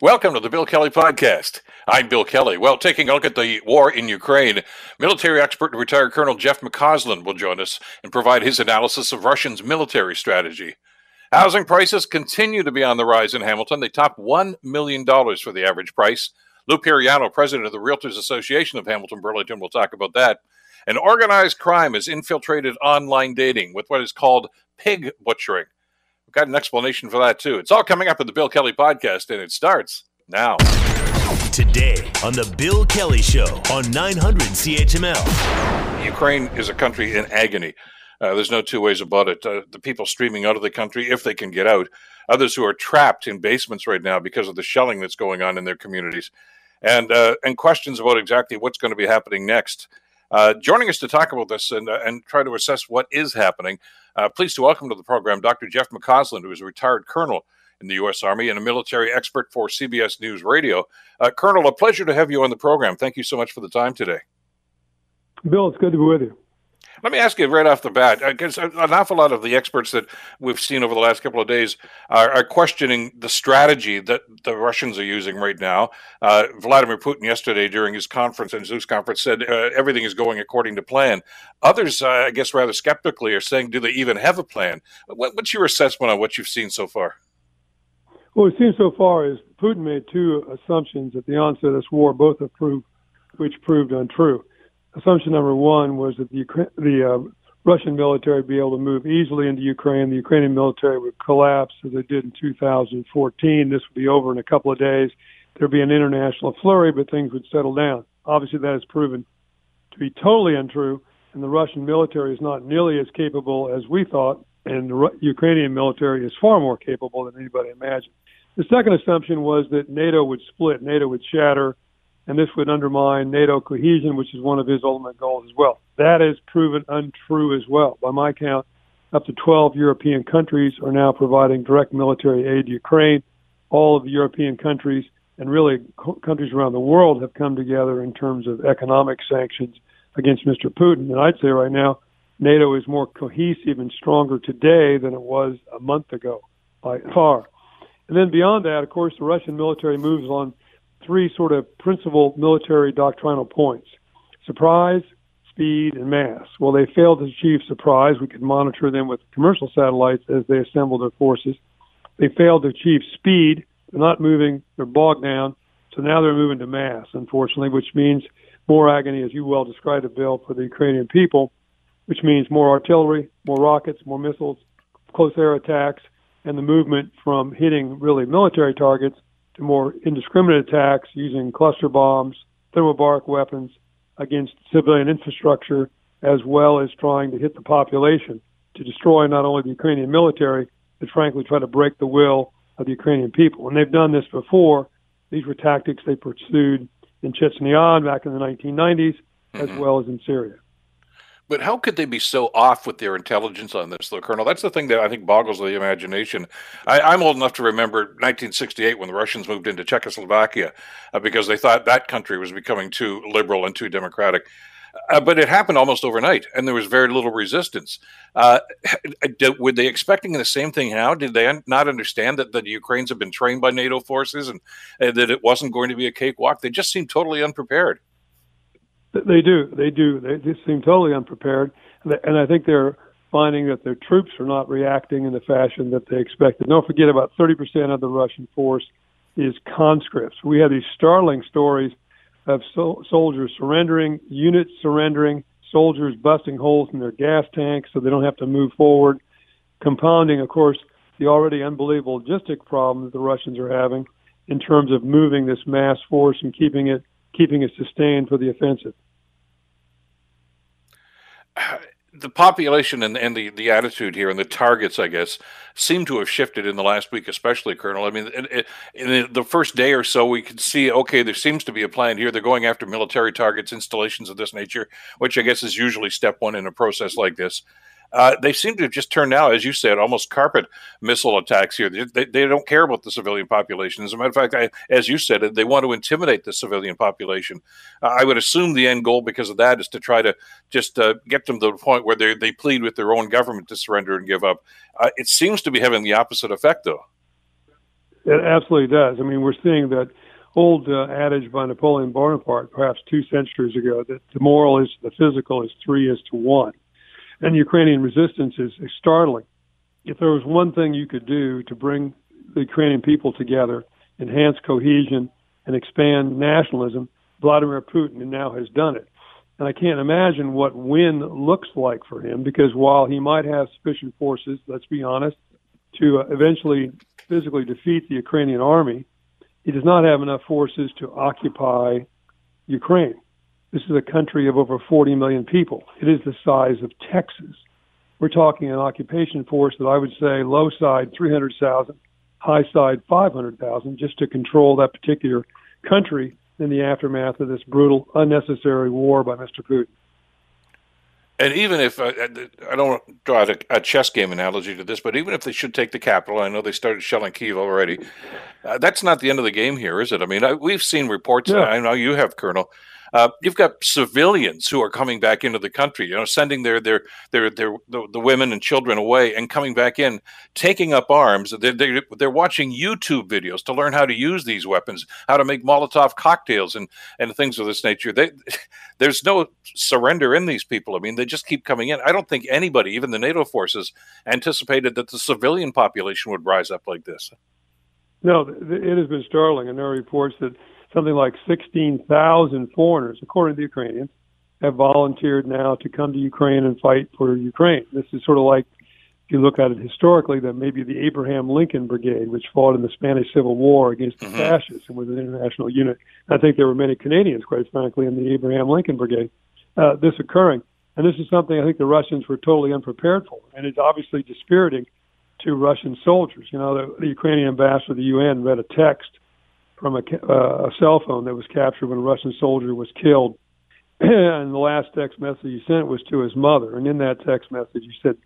Welcome to the Bill Kelly Podcast. I'm Bill Kelly. Well, taking a look at the war in Ukraine, military expert and retired Colonel Jeff McCausland will join us and provide his analysis of Russia's military strategy. Housing prices continue to be on the rise in Hamilton. They top $1 million for the average price. Lou Piriano, president of the Realtors Association of Hamilton Burlington, will talk about that. And organized crime has infiltrated online dating with what is called pig butchering. We've got an explanation for that, too. It's all coming up in the Bill Kelly podcast, and it starts now. Today on the Bill Kelly Show on 900 CHML. Ukraine is a country in agony. Uh, there's no two ways about it. Uh, the people streaming out of the country, if they can get out, others who are trapped in basements right now because of the shelling that's going on in their communities, and uh, and questions about exactly what's going to be happening next. Uh, joining us to talk about this and, uh, and try to assess what is happening, uh, pleased to welcome to the program Dr. Jeff McCausland, who is a retired colonel in the U.S. Army and a military expert for CBS News Radio. Uh, colonel, a pleasure to have you on the program. Thank you so much for the time today. Bill, it's good to be with you. Let me ask you right off the bat, because an awful lot of the experts that we've seen over the last couple of days are, are questioning the strategy that the Russians are using right now. Uh, Vladimir Putin yesterday during his conference, and Zeus conference, said uh, everything is going according to plan. Others, uh, I guess, rather skeptically, are saying, do they even have a plan? What, what's your assessment on what you've seen so far? What we've seen so far is Putin made two assumptions at the onset of this war, both of which proved untrue assumption number one was that the the uh, Russian military would be able to move easily into Ukraine. The Ukrainian military would collapse as it did in 2014. This would be over in a couple of days. There'd be an international flurry, but things would settle down. Obviously, that has proven to be totally untrue, and the Russian military is not nearly as capable as we thought, and the Ru- Ukrainian military is far more capable than anybody imagined. The second assumption was that NATO would split, NATO would shatter, and this would undermine NATO cohesion, which is one of his ultimate goals as well. That is proven untrue as well. By my count, up to 12 European countries are now providing direct military aid to Ukraine. All of the European countries and really countries around the world have come together in terms of economic sanctions against Mr. Putin. And I'd say right now, NATO is more cohesive and stronger today than it was a month ago by far. And then beyond that, of course, the Russian military moves on three sort of principal military doctrinal points surprise, speed, and mass. Well, they failed to achieve surprise. We could monitor them with commercial satellites as they assembled their forces. They failed to achieve speed. They're not moving, they're bogged down. So now they're moving to mass, unfortunately, which means more agony, as you well described it, Bill, for the Ukrainian people, which means more artillery, more rockets, more missiles, close air attacks, and the movement from hitting really military targets to more indiscriminate attacks using cluster bombs, thermobaric weapons against civilian infrastructure, as well as trying to hit the population to destroy not only the Ukrainian military, but frankly try to break the will of the Ukrainian people. And they've done this before. These were tactics they pursued in Chechnya back in the 1990s, mm-hmm. as well as in Syria. But how could they be so off with their intelligence on this, though, Colonel? That's the thing that I think boggles the imagination. I, am old enough to remember 1968 when the Russians moved into Czechoslovakia uh, because they thought that country was becoming too liberal and too democratic. Uh, but it happened almost overnight, and there was very little resistance. Uh, were they expecting the same thing now? Did they un- not understand that, the Ukrainians have been trained by NATO forces and uh, that it wasn't going to be a cakewalk? They just seemed totally unprepared. They do. They do. They just seem totally unprepared, and I think they're finding that their troops are not reacting in the fashion that they expected. Don't forget, about 30% of the Russian force is conscripts. We have these startling stories of so- soldiers surrendering, units surrendering, soldiers busting holes in their gas tanks so they don't have to move forward, compounding, of course, the already unbelievable logistic problem that the Russians are having in terms of moving this mass force and keeping it keeping it sustained for the offensive. The population and, and the, the attitude here and the targets, I guess, seem to have shifted in the last week, especially, Colonel. I mean, in, in the first day or so, we could see, okay, there seems to be a plan here. They're going after military targets, installations of this nature, which I guess is usually step one in a process like this. Uh, they seem to have just turned now, as you said, almost carpet missile attacks here. They, they don't care about the civilian population. As a matter of fact, I, as you said, they want to intimidate the civilian population. Uh, I would assume the end goal, because of that, is to try to just uh, get them to the point where they they plead with their own government to surrender and give up. Uh, it seems to be having the opposite effect, though. It absolutely does. I mean, we're seeing that old uh, adage by Napoleon Bonaparte, perhaps two centuries ago, that the moral is the physical is three is to one. And the Ukrainian resistance is, is startling. If there was one thing you could do to bring the Ukrainian people together, enhance cohesion, and expand nationalism, Vladimir Putin now has done it. And I can't imagine what win looks like for him because while he might have sufficient forces, let's be honest, to uh, eventually physically defeat the Ukrainian army, he does not have enough forces to occupy Ukraine. This is a country of over 40 million people. It is the size of Texas. We're talking an occupation force that I would say low side 300,000, high side 500,000 just to control that particular country in the aftermath of this brutal, unnecessary war by Mr. Putin. And even if uh, I don't draw a, a, chess game analogy to this, but even if they should take the capital, I know they started shelling Kiev already. Uh, that's not the end of the game here, is it? I mean, I, we've seen reports. Yeah. I know you have, Colonel, uh, you've got civilians who are coming back into the country, you know, sending their their their their the, the women and children away and coming back in, taking up arms. They're, they're, they're watching YouTube videos to learn how to use these weapons, how to make Molotov cocktails and and things of this nature. They, there's no surrender in these people. I mean, they just keep coming in. I don't think anybody, even the NATO forces, anticipated that the civilian population would rise up like this. No, it has been startling, and there are reports that something like 16,000 foreigners, according to the Ukrainians, have volunteered now to come to Ukraine and fight for Ukraine. This is sort of like, if you look at it historically, that maybe the Abraham Lincoln Brigade, which fought in the Spanish Civil War against mm-hmm. the fascists and was an international unit. I think there were many Canadians, quite frankly, in the Abraham Lincoln Brigade. Uh, this occurring. And this is something I think the Russians were totally unprepared for. And it's obviously dispiriting to Russian soldiers. You know, the, the Ukrainian ambassador to the UN read a text from a, uh, a cell phone that was captured when a Russian soldier was killed. and the last text message he sent was to his mother. And in that text message, he said,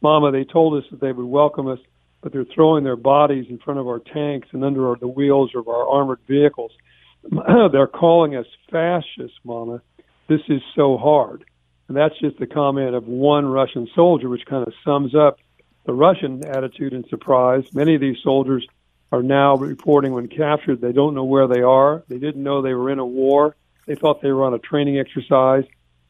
Mama, they told us that they would welcome us, but they're throwing their bodies in front of our tanks and under our, the wheels of our armored vehicles. they're calling us fascists, Mama. This is so hard. And that's just the comment of one Russian soldier, which kind of sums up the Russian attitude and surprise. Many of these soldiers are now reporting when captured they don't know where they are. They didn't know they were in a war. They thought they were on a training exercise.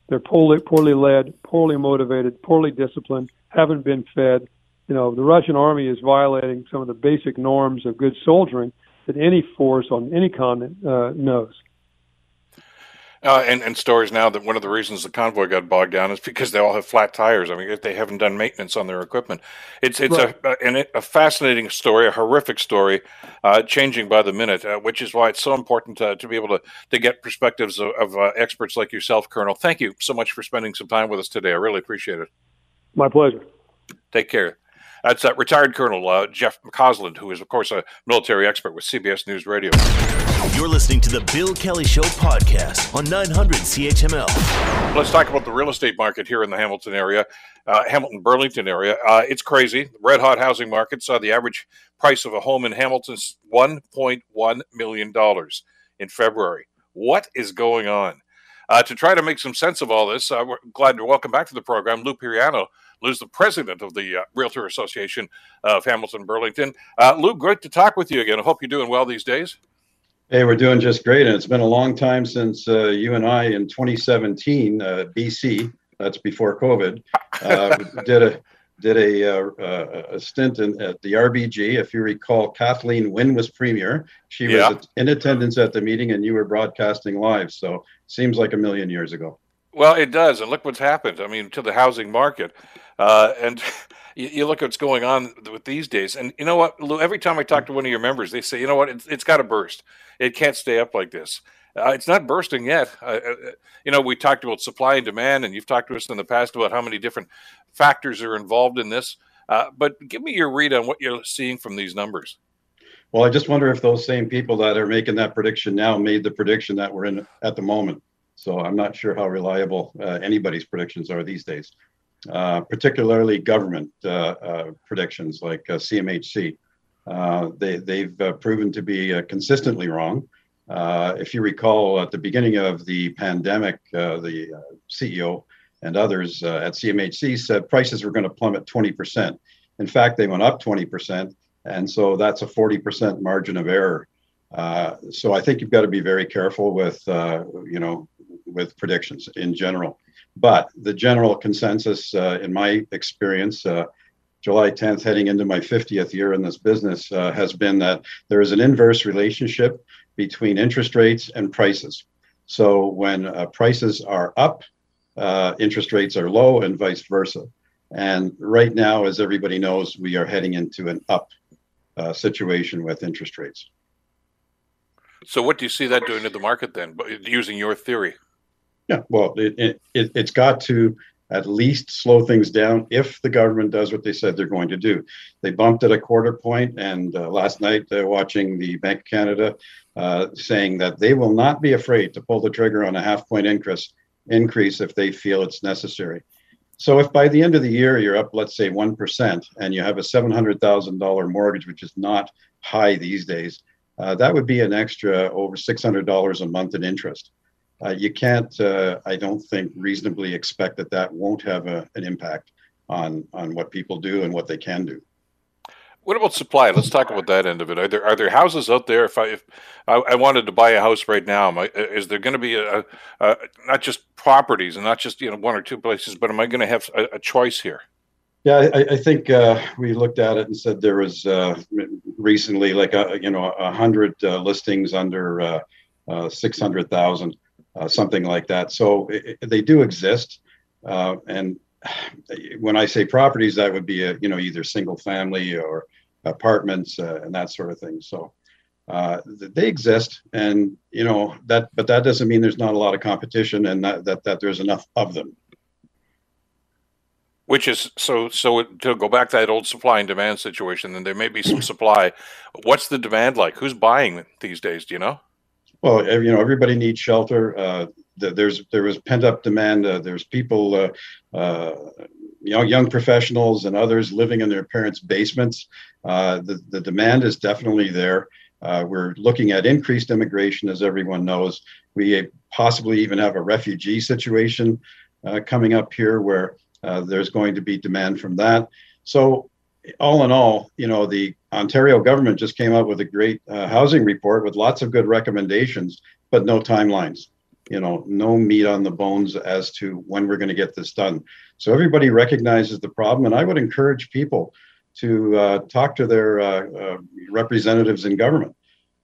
They're poorly, poorly led, poorly motivated, poorly disciplined, haven't been fed. You know, the Russian army is violating some of the basic norms of good soldiering that any force on any continent uh, knows. Uh, and, and stories now that one of the reasons the convoy got bogged down is because they all have flat tires. I mean, if they haven't done maintenance on their equipment. It's it's right. a, a, a fascinating story, a horrific story, uh, changing by the minute, uh, which is why it's so important to, to be able to, to get perspectives of, of uh, experts like yourself, Colonel. Thank you so much for spending some time with us today. I really appreciate it. My pleasure. Take care. That's uh, retired Colonel uh, Jeff McCausland, who is, of course, a military expert with CBS News Radio. You're listening to the Bill Kelly Show podcast on 900 CHML. Let's talk about the real estate market here in the Hamilton area, uh, Hamilton Burlington area. Uh, it's crazy. Red hot housing market saw the average price of a home in Hamilton's $1.1 million in February. What is going on? Uh, to try to make some sense of all this, uh, we're glad to welcome back to the program Lou Piriano. Lou's the president of the uh, Realtor Association of Hamilton Burlington. Uh, Lou, great to talk with you again. I hope you're doing well these days. Hey, we're doing just great, and it's been a long time since uh, you and I in 2017, uh, BC. That's before COVID. Uh, did a did a, uh, uh, a stint in, at the RBG. If you recall, Kathleen Wynne was premier. She yeah. was in attendance at the meeting, and you were broadcasting live. So seems like a million years ago. Well, it does, and look what's happened. I mean, to the housing market, uh, and you, you, look at what's going on with these days. And you know what, Lou? Every time I talk to one of your members, they say, you know what, it's, it's got to burst. It can't stay up like this. Uh, it's not bursting yet. Uh, uh, you know, we talked about supply and demand, and you've talked to us in the past about how many different factors are involved in this. Uh, but give me your read on what you're seeing from these numbers. Well, I just wonder if those same people that are making that prediction now made the prediction that we're in at the moment. So I'm not sure how reliable uh, anybody's predictions are these days. Uh, particularly government uh, uh, predictions like CMHC. they, they've proven to be consistently wrong. if you recall, at the beginning of the pandemic, the CEO and others at CMHC said prices were going to plummet 20%. In fact, they went up 20%. and so that's a 40% margin of error. Uh, so I think you've got to be very careful with, uh, you know, with predictions in general. But the general consensus, uh, in my experience, uh, July 10th, heading into my 50th year in this business, uh, has been that there is an inverse relationship between interest rates and prices. So when uh, prices are up, interest rates are low, and vice versa. And right now, as everybody knows, we are heading into an up situation with interest rates. So, what do you see that doing to the market then, using your theory? Yeah, well, it, it, it's got to at least slow things down if the government does what they said they're going to do. They bumped at a quarter point, and uh, last night, uh, watching the Bank of Canada uh, saying that they will not be afraid to pull the trigger on a half point increase, increase if they feel it's necessary. So, if by the end of the year you're up, let's say 1%, and you have a $700,000 mortgage, which is not high these days, uh, that would be an extra over $600 a month in interest. Uh, you can't, uh, I don't think, reasonably expect that that won't have a, an impact on on what people do and what they can do. What about supply? Let's talk about that end of it. Are there are there houses out there? If I if I, I wanted to buy a house right now, I, is there going to be a, a, not just properties and not just you know one or two places, but am I going to have a, a choice here? Yeah, I, I think uh, we looked at it and said there was uh, recently like a you know a hundred uh, listings under uh, uh, six hundred thousand, uh, something like that. So it, they do exist, uh, and when I say properties, that would be a, you know either single family or apartments uh, and that sort of thing. So they exist, and you know that, but that doesn't mean there's not a lot of competition and that that, that there's enough of them. Which is so so to go back to that old supply and demand situation then there may be some supply. What's the demand like? Who's buying these days? Do you know well you know everybody needs shelter uh, there's there was pent up demand uh, there's people uh, uh, young professionals and others living in their parents basements. Uh, the, the demand is definitely there. Uh, we're looking at increased immigration as everyone knows. We possibly even have a refugee situation coming up here where uh, there's going to be demand from that. So, all in all, you know, the Ontario government just came up with a great uh, housing report with lots of good recommendations, but no timelines. You know, no meat on the bones as to when we're going to get this done. So everybody recognizes the problem, and I would encourage people to uh, talk to their uh, uh, representatives in government.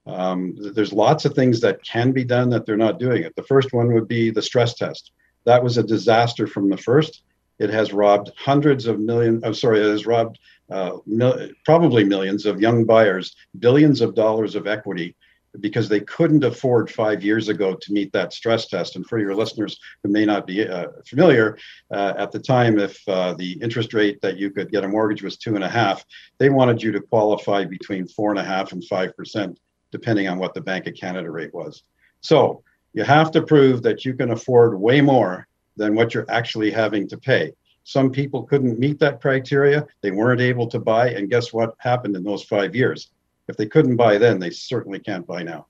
Um, there's lots of things that can be done that they're not doing it. The first one would be the stress test. That was a disaster from the first. It has robbed hundreds of million. I'm sorry, it has robbed uh, mil, probably millions of young buyers, billions of dollars of equity because they couldn't afford five years ago to meet that stress test. And for your listeners who may not be uh, familiar, uh, at the time, if uh, the interest rate that you could get a mortgage was two and a half, they wanted you to qualify between four and a half and five percent, depending on what the Bank of Canada rate was. So you have to prove that you can afford way more than what you're actually having to pay. Some people couldn't meet that criteria. They weren't able to buy. And guess what happened in those five years? If they couldn't buy then, they certainly can't buy now.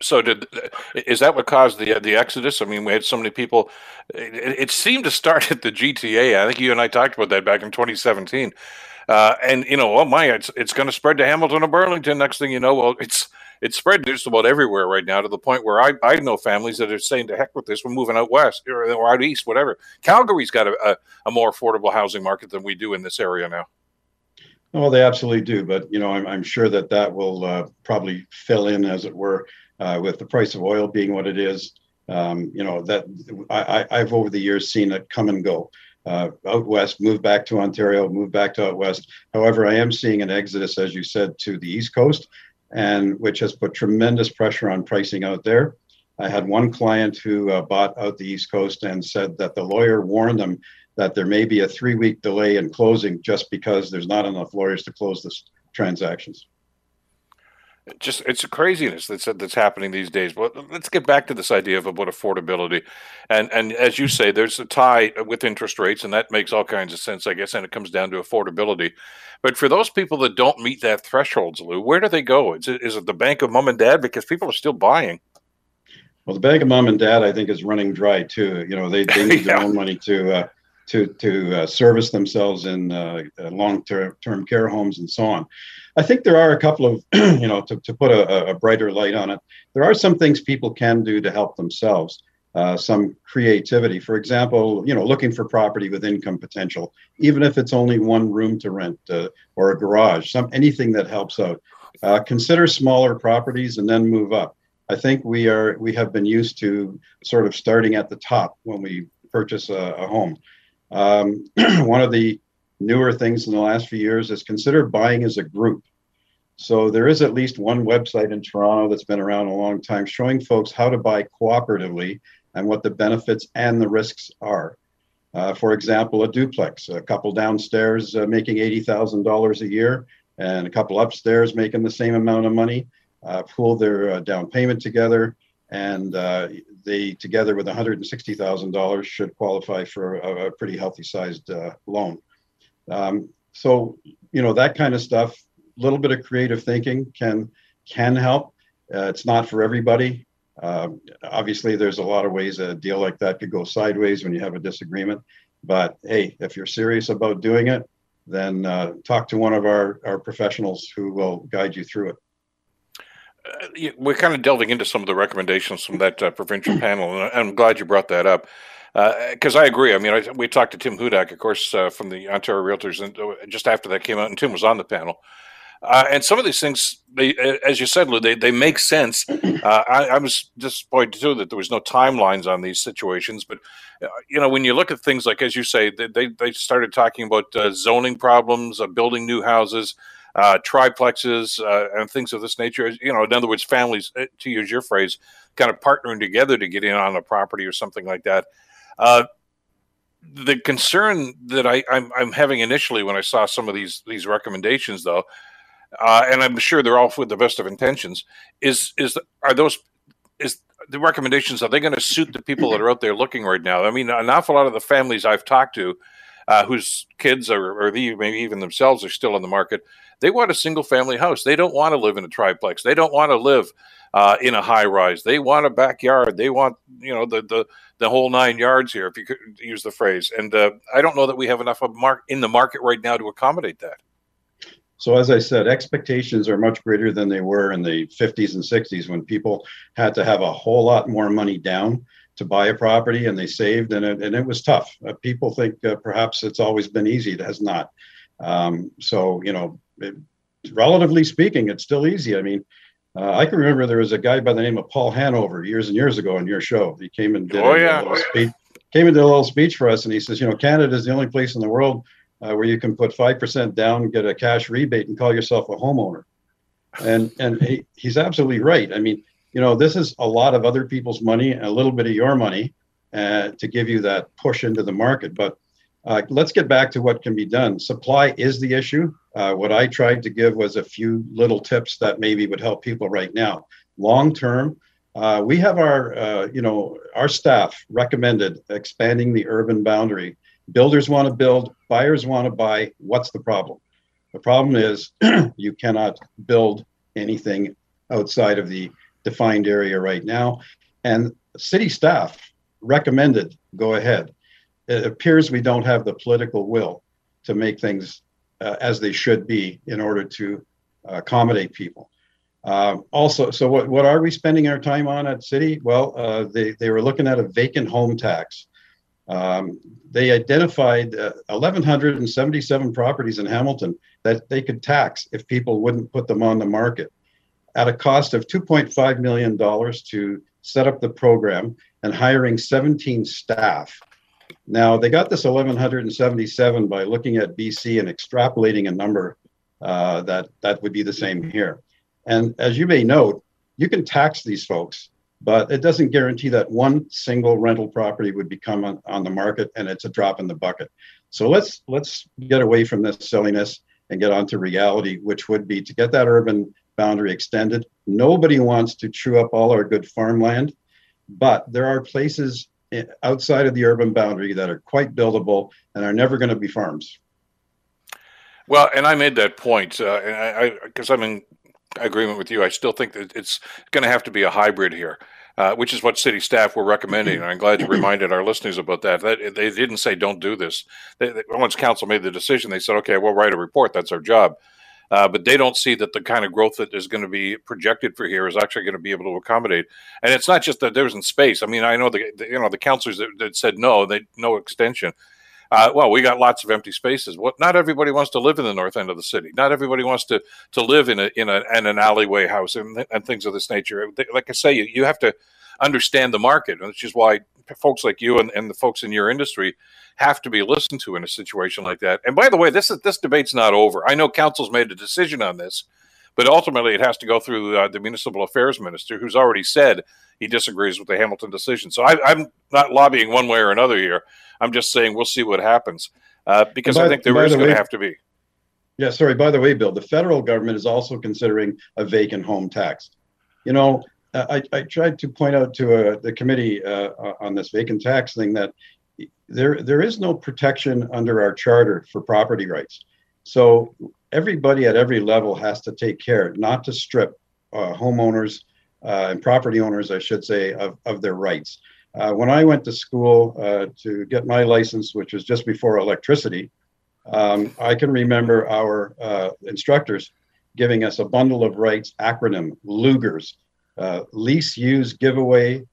So did is that what caused the the exodus? I mean, we had so many people. It, it seemed to start at the GTA. I think you and I talked about that back in 2017. Uh, and you know, oh my, it's it's going to spread to Hamilton and Burlington. Next thing you know, well, it's it's spread just about everywhere right now to the point where I, I know families that are saying to heck with this, we're moving out west or, or out east, whatever. Calgary's got a, a, a, more affordable housing market than we do in this area now. Well, they absolutely do, but you know, I'm, I'm sure that that will uh, probably fill in, as it were, uh, with the price of oil being what it is. Um, you know that I, I've over the years seen it come and go. Uh, out west, move back to Ontario, move back to out west. However, I am seeing an exodus, as you said, to the east coast and which has put tremendous pressure on pricing out there. I had one client who uh, bought out the East Coast and said that the lawyer warned them that there may be a three week delay in closing just because there's not enough lawyers to close the transactions just it's a craziness that's that's happening these days. But let's get back to this idea of about affordability, and and as you say, there's a tie with interest rates, and that makes all kinds of sense, I guess. And it comes down to affordability. But for those people that don't meet that threshold, Lou, where do they go? Is it is it the bank of mom and dad because people are still buying? Well, the bank of mom and dad, I think, is running dry too. You know, they, they need yeah. their own money to uh, to to uh, service themselves in uh, uh long term term care homes and so on. I think there are a couple of you know to, to put a, a, brighter light on it. There are some things people can do to help themselves. Uh, some creativity, for example, you know, looking for property with income potential, even if it's only one room to rent uh, or a garage, some anything that helps out. Uh, consider smaller properties and then move up. I think we are we have been used to sort of starting at the top when we purchase a, a home. Um, one of the newer things in the last few years is consider buying as a group. So there is at least one website in Toronto that's been around a long time showing folks how to buy cooperatively and what the benefits and the risks are. Uh, for example, a duplex, a couple downstairs uh, making $80,000 a year and a couple upstairs making the same amount of money, uh, pool their uh, down payment together, and uh, they together with $160,000 should qualify for a, a pretty healthy sized uh, loan. Um, so, you know, that kind of stuff, a little bit of creative thinking can can help. Uh, it's not for everybody. Uh, obviously, there's a lot of ways a deal like that could go sideways when you have a disagreement. But hey, if you're serious about doing it, then uh, talk to one of our, our professionals who will guide you through it. Uh, we're kind of delving into some of the recommendations from that uh, provincial panel, and I'm glad you brought that up because uh, I agree. I mean, I, we talked to Tim Hudak, of course, uh, from the Ontario Realtors, and uh, just after that came out, and Tim was on the panel. Uh, and some of these things, they, as you said, Lou, they, they make sense. Uh, I, I, was disappointed too that there was no timelines on these situations. But uh, you know, when you look at things like, as you say, they they, they started talking about zoning problems, building new houses, triplexes, uh, and things of this nature. You know, in other words, families, to use your phrase, kind of partnering together to get in on a property or something like that. Uh, the concern that I, I'm, I'm, having initially when I saw some of these these recommendations, though, uh, and I'm sure they're all with the best of intentions, is is are those is the recommendations are they going to suit the people that are out there looking right now? I mean, an awful lot of the families I've talked to, uh, whose kids are, or the, maybe even themselves are still in the market, they want a single family house. They don't want to live in a triplex. They don't want to live uh, in a high rise. They want a backyard. They want you know the the the whole nine yards here, if you could use the phrase. And uh, I don't know that we have enough of mark in the market right now to accommodate that. So as I said, expectations are much greater than they were in the 50s and 60s when people had to have a whole lot more money down to buy a property and they saved and it, and it was tough. Uh, people think uh, perhaps it's always been easy. It has not. Um, so, you know, it, relatively speaking, it's still easy. I mean, uh, I can remember there was a guy by the name of Paul Hanover years and years ago on your show. He came and did oh, a, yeah. little speech, came and did a little speech for us, and he says, you know, Canada is the only place in the world uh, where you can put five percent down, get a cash rebate, and call yourself a homeowner. And and he, he's absolutely right. I mean, you know, this is a lot of other people's money and a little bit of your money uh, to give you that push into the market, but uh, let's get back to what can be done. Supply is the issue. Uh, what I tried to give was a few little tips that maybe would help people right now. Long term, uh, we have our, uh, you know, our staff recommended expanding the urban boundary. Builders want to build, buyers want to buy. What's the problem? The problem is you cannot build anything outside of the defined area right now. And city staff recommended go ahead it appears we don't have the political will to make things uh, as they should be in order to uh, accommodate people. Um, also, so what, what are we spending our time on at City? Well, uh, they, they were looking at a vacant home tax. Um, they identified 1,177 uh, properties in Hamilton that they could tax if people wouldn't put them on the market at a cost of $2.5 million to set up the program and hiring 17 staff now, they got this 1177 by looking at BC and extrapolating a number uh, that, that would be the same here. And as you may note, you can tax these folks, but it doesn't guarantee that one single rental property would become on, on the market and it's a drop in the bucket. So let's let's get away from this silliness and get on to reality, which would be to get that urban boundary extended. Nobody wants to chew up all our good farmland, but there are places outside of the urban boundary that are quite buildable and are never going to be farms. Well, and I made that point, uh, and I because I'm in agreement with you. I still think that it's going to have to be a hybrid here. Uh, which is what city staff were recommending. And I'm glad you reminded our listeners about that. that they didn't say don't do this. They, they, once council made the decision, they said, okay, we'll write a report. That's our job. Uh, but they don't see that the kind of growth that is going to be projected for here is actually going to be able to accommodate. And it's not just that there isn't space. I mean, I know the, the you know the councilors that, that, said no, they no extension. Uh, well, we got lots of empty spaces. What? Not everybody wants to live in the north end of the city. Not everybody wants to to live in a in, a, in an alleyway house and, and things of this nature. Like I say, you, you have to understand the market, which is why folks like you and, and the folks in your industry have to be listened to in a situation like that. And by the way, this is this debate's not over. I know council's made a decision on this, but ultimately it has to go through uh, the municipal affairs minister, who's already said he disagrees with the Hamilton decision. So I, am not lobbying one way or another here. I'm just saying we'll see what happens uh, because by, I think there is going to have to be. Yeah, sorry. By the way, Bill, the federal government is also considering a vacant home tax. You know, I, I tried to point out to uh, the committee uh, on this vacant tax thing that there there is no protection under our charter for property rights. So everybody at every level has to take care not to strip uh, homeowners uh, and property owners, I should say, of, of their rights. Uh, when I went to school uh, to get my license, which was just before electricity, um, I can remember our uh, instructors giving us a bundle of rights acronym, LUGRs, uh, lease, use, giveaway,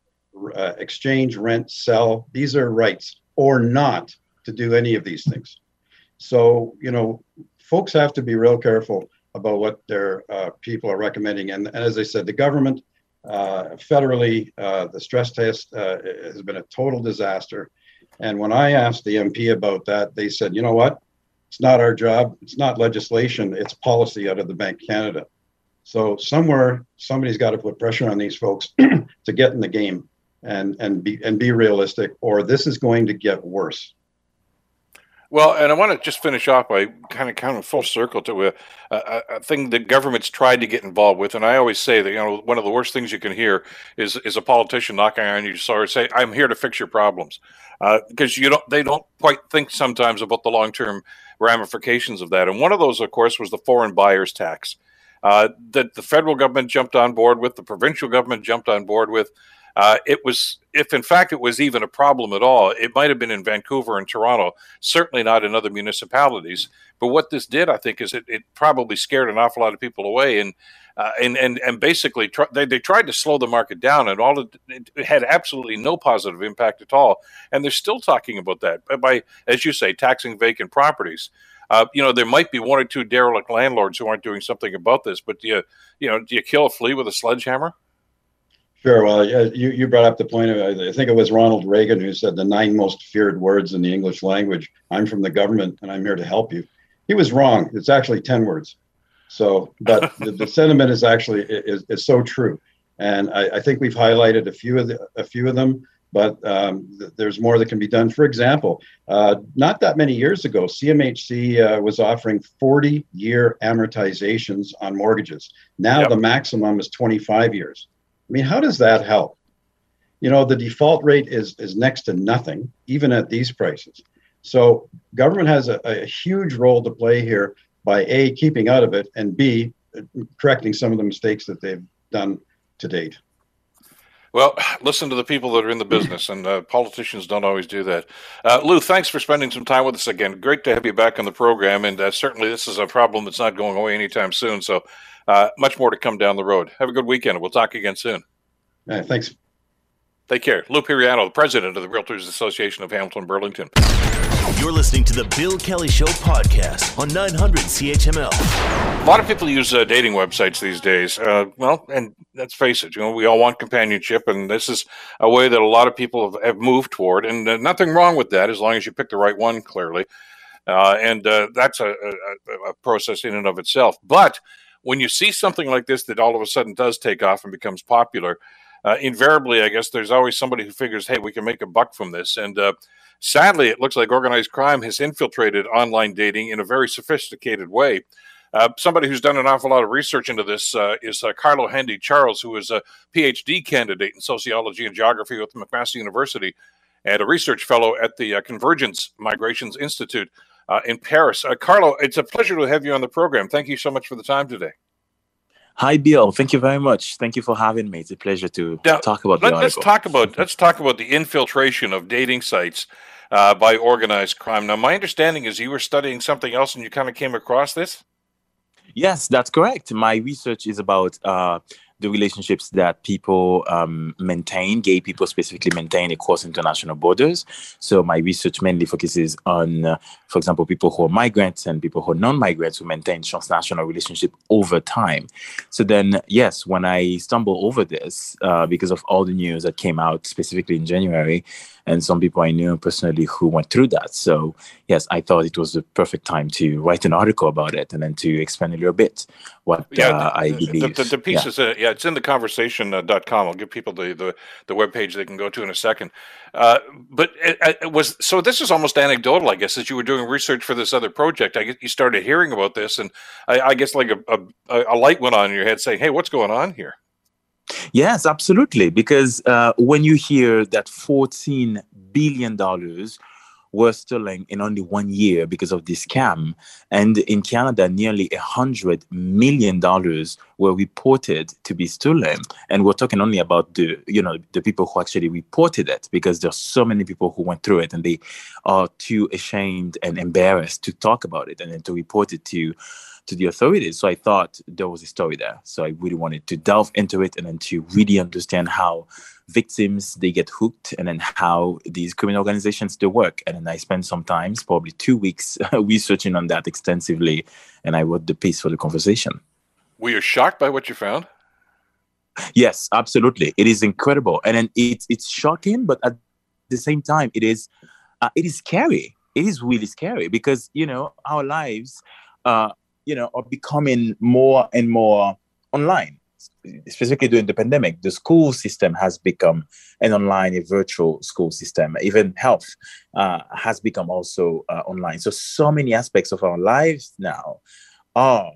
uh, exchange, rent, sell. These are rights or not to do any of these things. So, you know, folks have to be real careful about what their uh, people are recommending. And, and, as I said, the government, uh, federally, uh, the stress test uh, has been a total disaster. And when I asked the MP about that, they said, you know what? It's not our job. It's not legislation. It's policy out of the Bank Canada. So somewhere somebody's got to put pressure on these folks to get in the game and and be and be realistic, or this is going to get worse. Well, and I want to just finish off by kind of kind of full circle to a, a, a, thing that government's tried to get involved with, and I always say that you know one of the worst things you can hear is is a politician knocking on your door say, "I'm here to fix your problems," uh, because you don't they don't quite think sometimes about the long term ramifications of that. And one of those, of course, was the foreign buyers tax uh, that the federal government jumped on board with, the provincial government jumped on board with. Uh, it was, if in fact it was even a problem at all, it might have been in Vancouver and Toronto, certainly not in other municipalities. But what this did, I think, is it, it probably scared an awful lot of people away, and uh, and and and basically tr- they, they tried to slow the market down, and all it, it, had absolutely no positive impact at all. And they're still talking about that by, as you say, taxing vacant properties. Uh, you know, there might be one or two derelict landlords who aren't doing something about this, but do you, you know, do you kill a flea with a sledgehammer? Sure. Well, you, you brought up the point of, I think it was Ronald Reagan who said the nine most feared words in the English language. I'm from the government and I'm here to help you. He was wrong. It's actually 10 words. So, but the, the, sentiment is actually is, is so true. And I, I, think we've highlighted a few of the, a few of them but um, th- there's more that can be done. For example, uh, not that many years ago, CMHC uh, was offering 40 year amortizations on mortgages. Now yep. the maximum is 25 years. I mean, how does that help? You know, the default rate is, is next to nothing, even at these prices. So, government has a, a huge role to play here by A, keeping out of it, and B, correcting some of the mistakes that they've done to date. Well, listen to the people that are in the business, and uh, politicians don't always do that. Uh, Lou, thanks for spending some time with us again. Great to have you back on the program, and uh, certainly this is a problem that's not going away anytime soon. So, uh, much more to come down the road. Have a good weekend. We'll talk again soon. thanks. Take care. Lou Piriano, the president of the Realtors Association of Hamilton Burlington. You're listening to the Bill Kelly Show podcast on 900 CHML. A lot of people use uh, dating websites these days. Uh, well, and let's face it, you know, we all want companionship, and this is a way that a lot of people have, have moved toward, and uh, nothing wrong with that as long as you pick the right one, clearly. Uh, and uh, that's a, a, a process in and of itself. But when you see something like this that all of a sudden does take off and becomes popular, uh, invariably, I guess there's always somebody who figures, hey, we can make a buck from this. And uh, sadly, it looks like organized crime has infiltrated online dating in a very sophisticated way. Uh, somebody who's done an awful lot of research into this uh, is uh, Carlo Handy Charles, who is a PhD candidate in sociology and geography with McMaster University and a research fellow at the uh, Convergence Migrations Institute in Paris. Carlo, it's a pleasure to have you on the program. Thank you so much for the time today. Hi, Bill. Thank you very much. Thank you for having me. It's a pleasure to now, talk about let, the Let's talk about let's talk about the infiltration of dating sites uh, by organized crime. Now, my understanding is you were studying something else, and you kind of came across this. Yes, that's correct. My research is about uh, the relationships that people um, maintain, gay people specifically maintain across international borders. So my research mainly focuses on, uh, for example, people who are migrants and people who are non-migrants who maintain transnational relationship over time. So then, yes, when I stumble over this uh, because of all the news that came out specifically in January, and some people I knew personally who went through that. So yes, I thought it was the perfect time to write an article about it and then to expand a little bit what yeah, uh, I believe. The, the, the piece yeah. is, uh, yeah, it's in the conversation.com. I'll give people the, the, the webpage they can go to in a second. Uh, but it, it, was, so this is almost anecdotal, I guess, as you were doing research for this other project. I guess you started hearing about this and I, I guess like a, a, a light went on in your head saying, Hey, what's going on here? Yes, absolutely. Because uh, when you hear that $14 billion were stolen in only one year because of this scam, and in Canada, nearly $100 million were reported to be stolen. And we're talking only about the, you know, the people who actually reported it because there's so many people who went through it and they are too ashamed and embarrassed to talk about it and then to report it to to the authorities. So I thought there was a story there. So I really wanted to delve into it and then to really understand how victims they get hooked and then how these criminal organizations do work. And then I spent some time, probably two weeks, researching on that extensively. And I wrote the piece for the conversation. Were you shocked by what you found? Yes, absolutely. It is incredible, and then it's it's shocking, but at the same time, it is uh, it is scary. It is really scary because you know our lives uh, you know, are becoming more and more online. Specifically during the pandemic, the school system has become an online, a virtual school system. Even health uh, has become also uh, online. So, so many aspects of our lives now are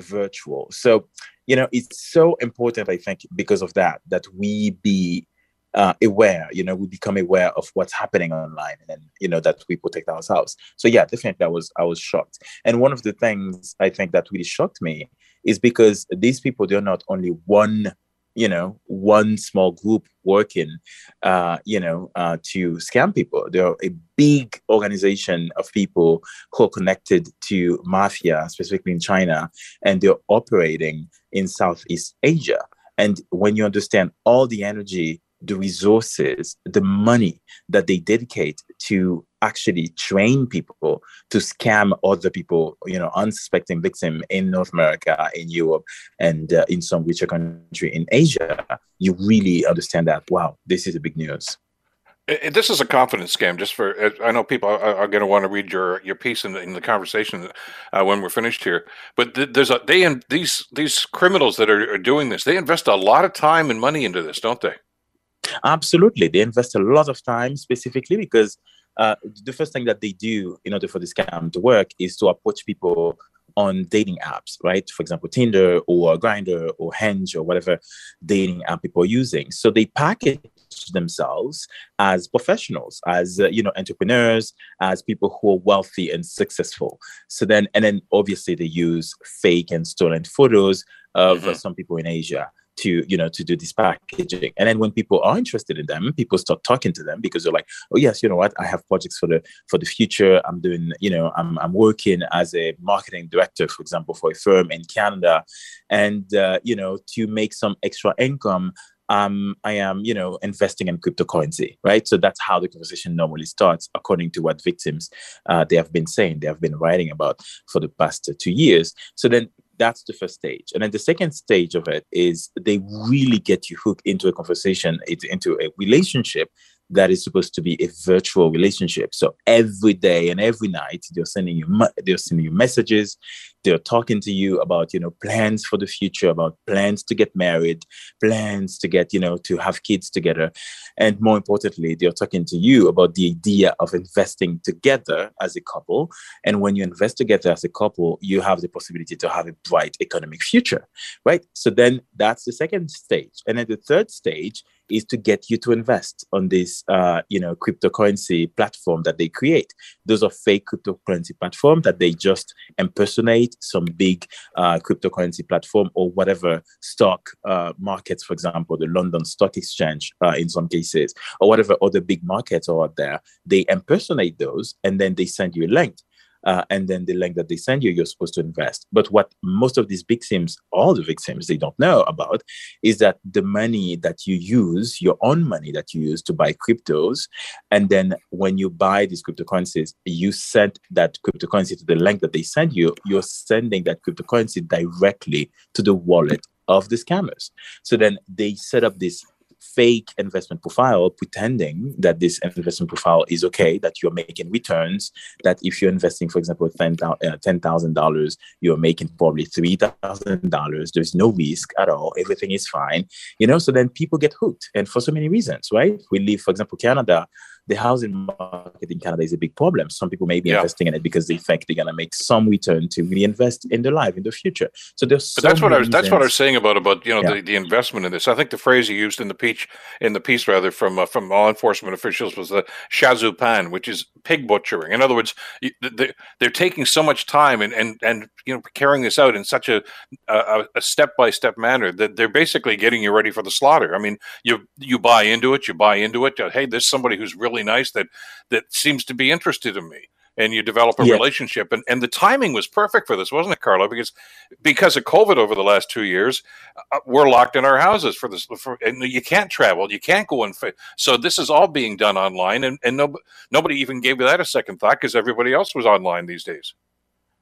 virtual. So, you know, it's so important, I think, because of that, that we be uh, aware, you know, we become aware of what's happening online and then, you know, that we protect ourselves. So yeah, definitely I was I was shocked. And one of the things I think that really shocked me is because these people, they're not only one, you know, one small group working, uh, you know, uh, to scam people. They're a big organization of people who are connected to mafia, specifically in China, and they're operating in Southeast Asia. And when you understand all the energy the resources, the money that they dedicate to actually train people to scam other people, you know, unsuspecting victim in North America, in Europe, and uh, in some richer country in Asia, you really understand that. Wow, this is a big news. This is a confidence scam. Just for I know people are, are going to want to read your your piece in the, in the conversation uh, when we're finished here. But th- there's a they and these these criminals that are, are doing this. They invest a lot of time and money into this, don't they? Absolutely. They invest a lot of time specifically because uh, the first thing that they do in order for this scam to work is to approach people on dating apps, right? For example, Tinder or Grindr or Hinge or whatever dating app people are using. So they package themselves as professionals, as uh, you know, entrepreneurs, as people who are wealthy and successful. So then, and then obviously they use fake and stolen photos of mm-hmm. uh, some people in Asia to you know to do this packaging and then when people are interested in them people start talking to them because they're like oh yes you know what i have projects for the for the future i'm doing you know i'm, I'm working as a marketing director for example for a firm in canada and uh, you know to make some extra income um, I am, you know, investing in cryptocurrency, right? So that's how the conversation normally starts, according to what victims uh, they have been saying, they have been writing about for the past two years. So then that's the first stage. And then the second stage of it is they really get you hooked into a conversation, into a relationship that is supposed to be a virtual relationship. So every day and every night, they're sending you they're sending you messages. They're talking to you about you know plans for the future, about plans to get married, plans to get you know to have kids together, and more importantly, they're talking to you about the idea of investing together as a couple. And when you invest together as a couple, you have the possibility to have a bright economic future, right? So then that's the second stage, and then the third stage is to get you to invest on this, uh, you know, cryptocurrency platform that they create. Those are fake cryptocurrency platforms that they just impersonate Some big uh, cryptocurrency platform or whatever stock uh, markets, for example, the London Stock Exchange uh, in some cases, or whatever other big markets are out there. They impersonate those and then they send you a link uh, and then the link that they send you, you're supposed to invest. But what most of these victims, all the victims, they don't know about is that the money that you use, your own money that you use to buy cryptos, and then when you buy these cryptocurrencies, you send that cryptocurrency to the link that they send you, you're sending that cryptocurrency directly to the wallet of the scammers. So then they set up this fake investment profile pretending that this investment profile is okay, that you're making returns, that if you're investing, for example, $10,000, uh, you're making probably $3,000. There's no risk at all. Everything is fine. You know, so then people get hooked. And for so many reasons, right? We live, for example, Canada, the housing market in Canada is a big problem. Some people may be yeah. investing in it because they think they're gonna make some return to reinvest in their life in the future. So there's but so that's what I was that's what I was saying about about you know yeah. the, the investment in this. I think the phrase you used in the piece in the piece rather from uh, from law enforcement officials was the shazupan, which is pig butchering. In other words, they're, they're taking so much time and and and you know carrying this out in such a a step by step manner that they're basically getting you ready for the slaughter. I mean, you you buy into it, you buy into it. Hey, there's somebody who's really really nice that that seems to be interested in me. And you develop a yeah. relationship. And, and the timing was perfect for this wasn't it carlo? Because because of covid over the last two years uh, we're locked in our houses for this for, and you can't travel. You can't go and so this is all being done online and, and no, nobody even gave that a second thought because everybody else was online these days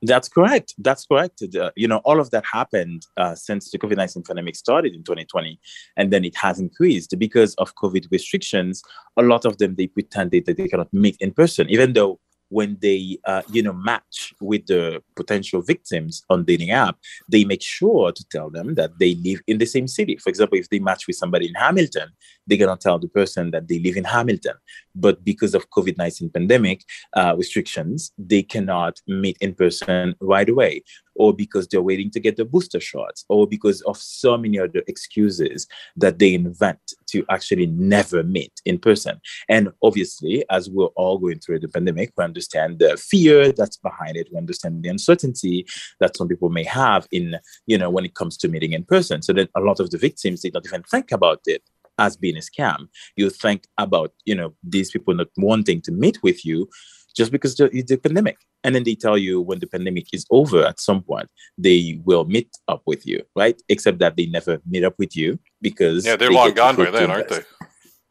that's correct. That's correct. Uh, you know, all of that happened uh, since the COVID 19 pandemic started in 2020. And then it has increased because of COVID restrictions. A lot of them, they pretended that they cannot meet in person, even though when they uh, you know match with the potential victims on dating app they make sure to tell them that they live in the same city. For example if they match with somebody in hamilton they're going to tell the person that they live in hamilton. But because of covid-19 pandemic uh, restrictions they cannot meet in person right away or because they're waiting to get the booster shots, or because of so many other excuses that they invent to actually never meet in person. And obviously, as we're all going through the pandemic, we understand the fear that's behind it. We understand the uncertainty that some people may have in, you know, when it comes to meeting in person. So that a lot of the victims, they don't even think about it as being a scam. You think about, you know, these people not wanting to meet with you just because it's the pandemic. And then they tell you when the pandemic is over at some point, they will meet up with you, right? Except that they never meet up with you because. Yeah, they're they long gone by then, aren't they?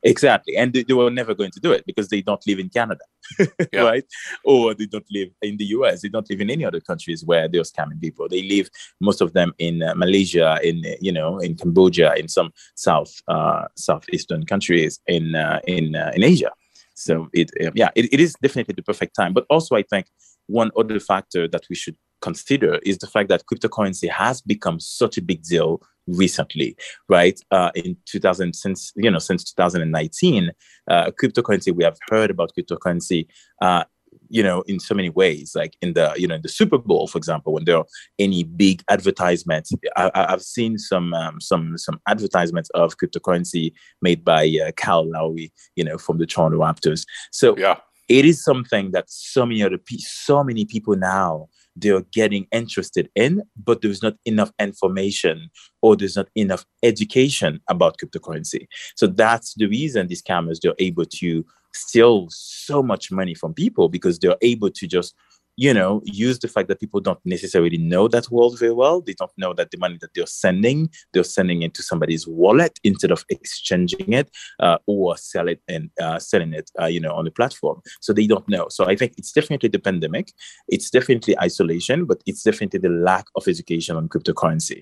Exactly. And they, they, were never going to do it because they don't live in Canada, yeah. right? Or they don't live in the US. They don't live in any other countries where they're scamming people. They live, most of them, in uh, Malaysia, in, you know, in Cambodia, in some South, uh, Southeastern countries in, uh, in, uh, in Asia. So it, um, yeah, it, it is definitely the perfect time. But also, I think one other factor that we should consider is the fact that cryptocurrency has become such a big deal recently, right? Uh, in 2000, since you know, since 2019, uh, cryptocurrency. We have heard about cryptocurrency uh, you know, in so many ways, like in the, you know, the Super Bowl, for example, when there are any big advertisements, I, have seen some, um, some, some advertisements of cryptocurrency made by uh, Kyle Lowry, you know, from the Toronto Raptors. So yeah. it is something that so many other, so many people now they're getting interested in, but there's not enough information or there's not enough education about cryptocurrency. So that's the reason these scammers they're able to steal so much money from people because they're able to just you know use the fact that people don't necessarily know that world very well. They don't know that the money that they're sending they're sending it to somebody's wallet instead of exchanging it uh, or sell it and uh, selling it uh, you know on the platform. So they don't know. So i think it's definitely the pandemic. It's definitely isolation but it's definitely the lack of education on cryptocurrency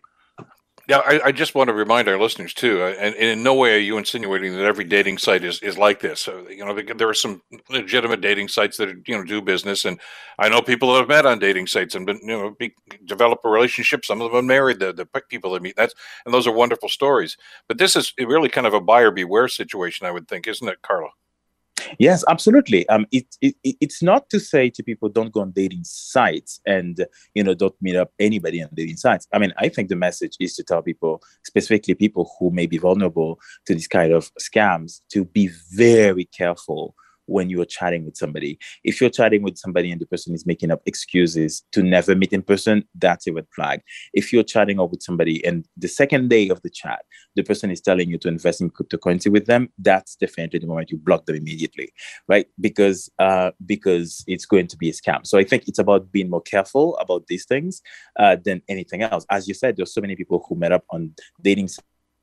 yeah, I, I, just want to remind our listeners too, uh, and, and, in no way are you insinuating that every dating site is, is like this. So, you know, there are some legitimate dating sites that you know do business, and I know people that have met on dating sites and been you know be, develop a relationship. Some of them are married the the people they meet. That's and those are wonderful stories. But this is really kind of a buyer beware situation, I would think, isn't it, Carlo? Yes, absolutely. Um, it, it, it's not to say to people don't go on dating sites and you know don't meet up anybody on dating sites. I mean, I think the message is to tell people, specifically people who may be vulnerable to this kind of scams, to be very careful when you're chatting with somebody. If you're chatting with somebody and the person is making up excuses to never meet in person, that's a red flag. If you're chatting up with somebody and the second day of the chat, the person is telling you to invest in cryptocurrency with them, that's definitely the moment you block them immediately, right? Because uh, because it's going to be a scam. So I think it's about being more careful about these things uh, than anything else. As you said, there's so many people who met up on dating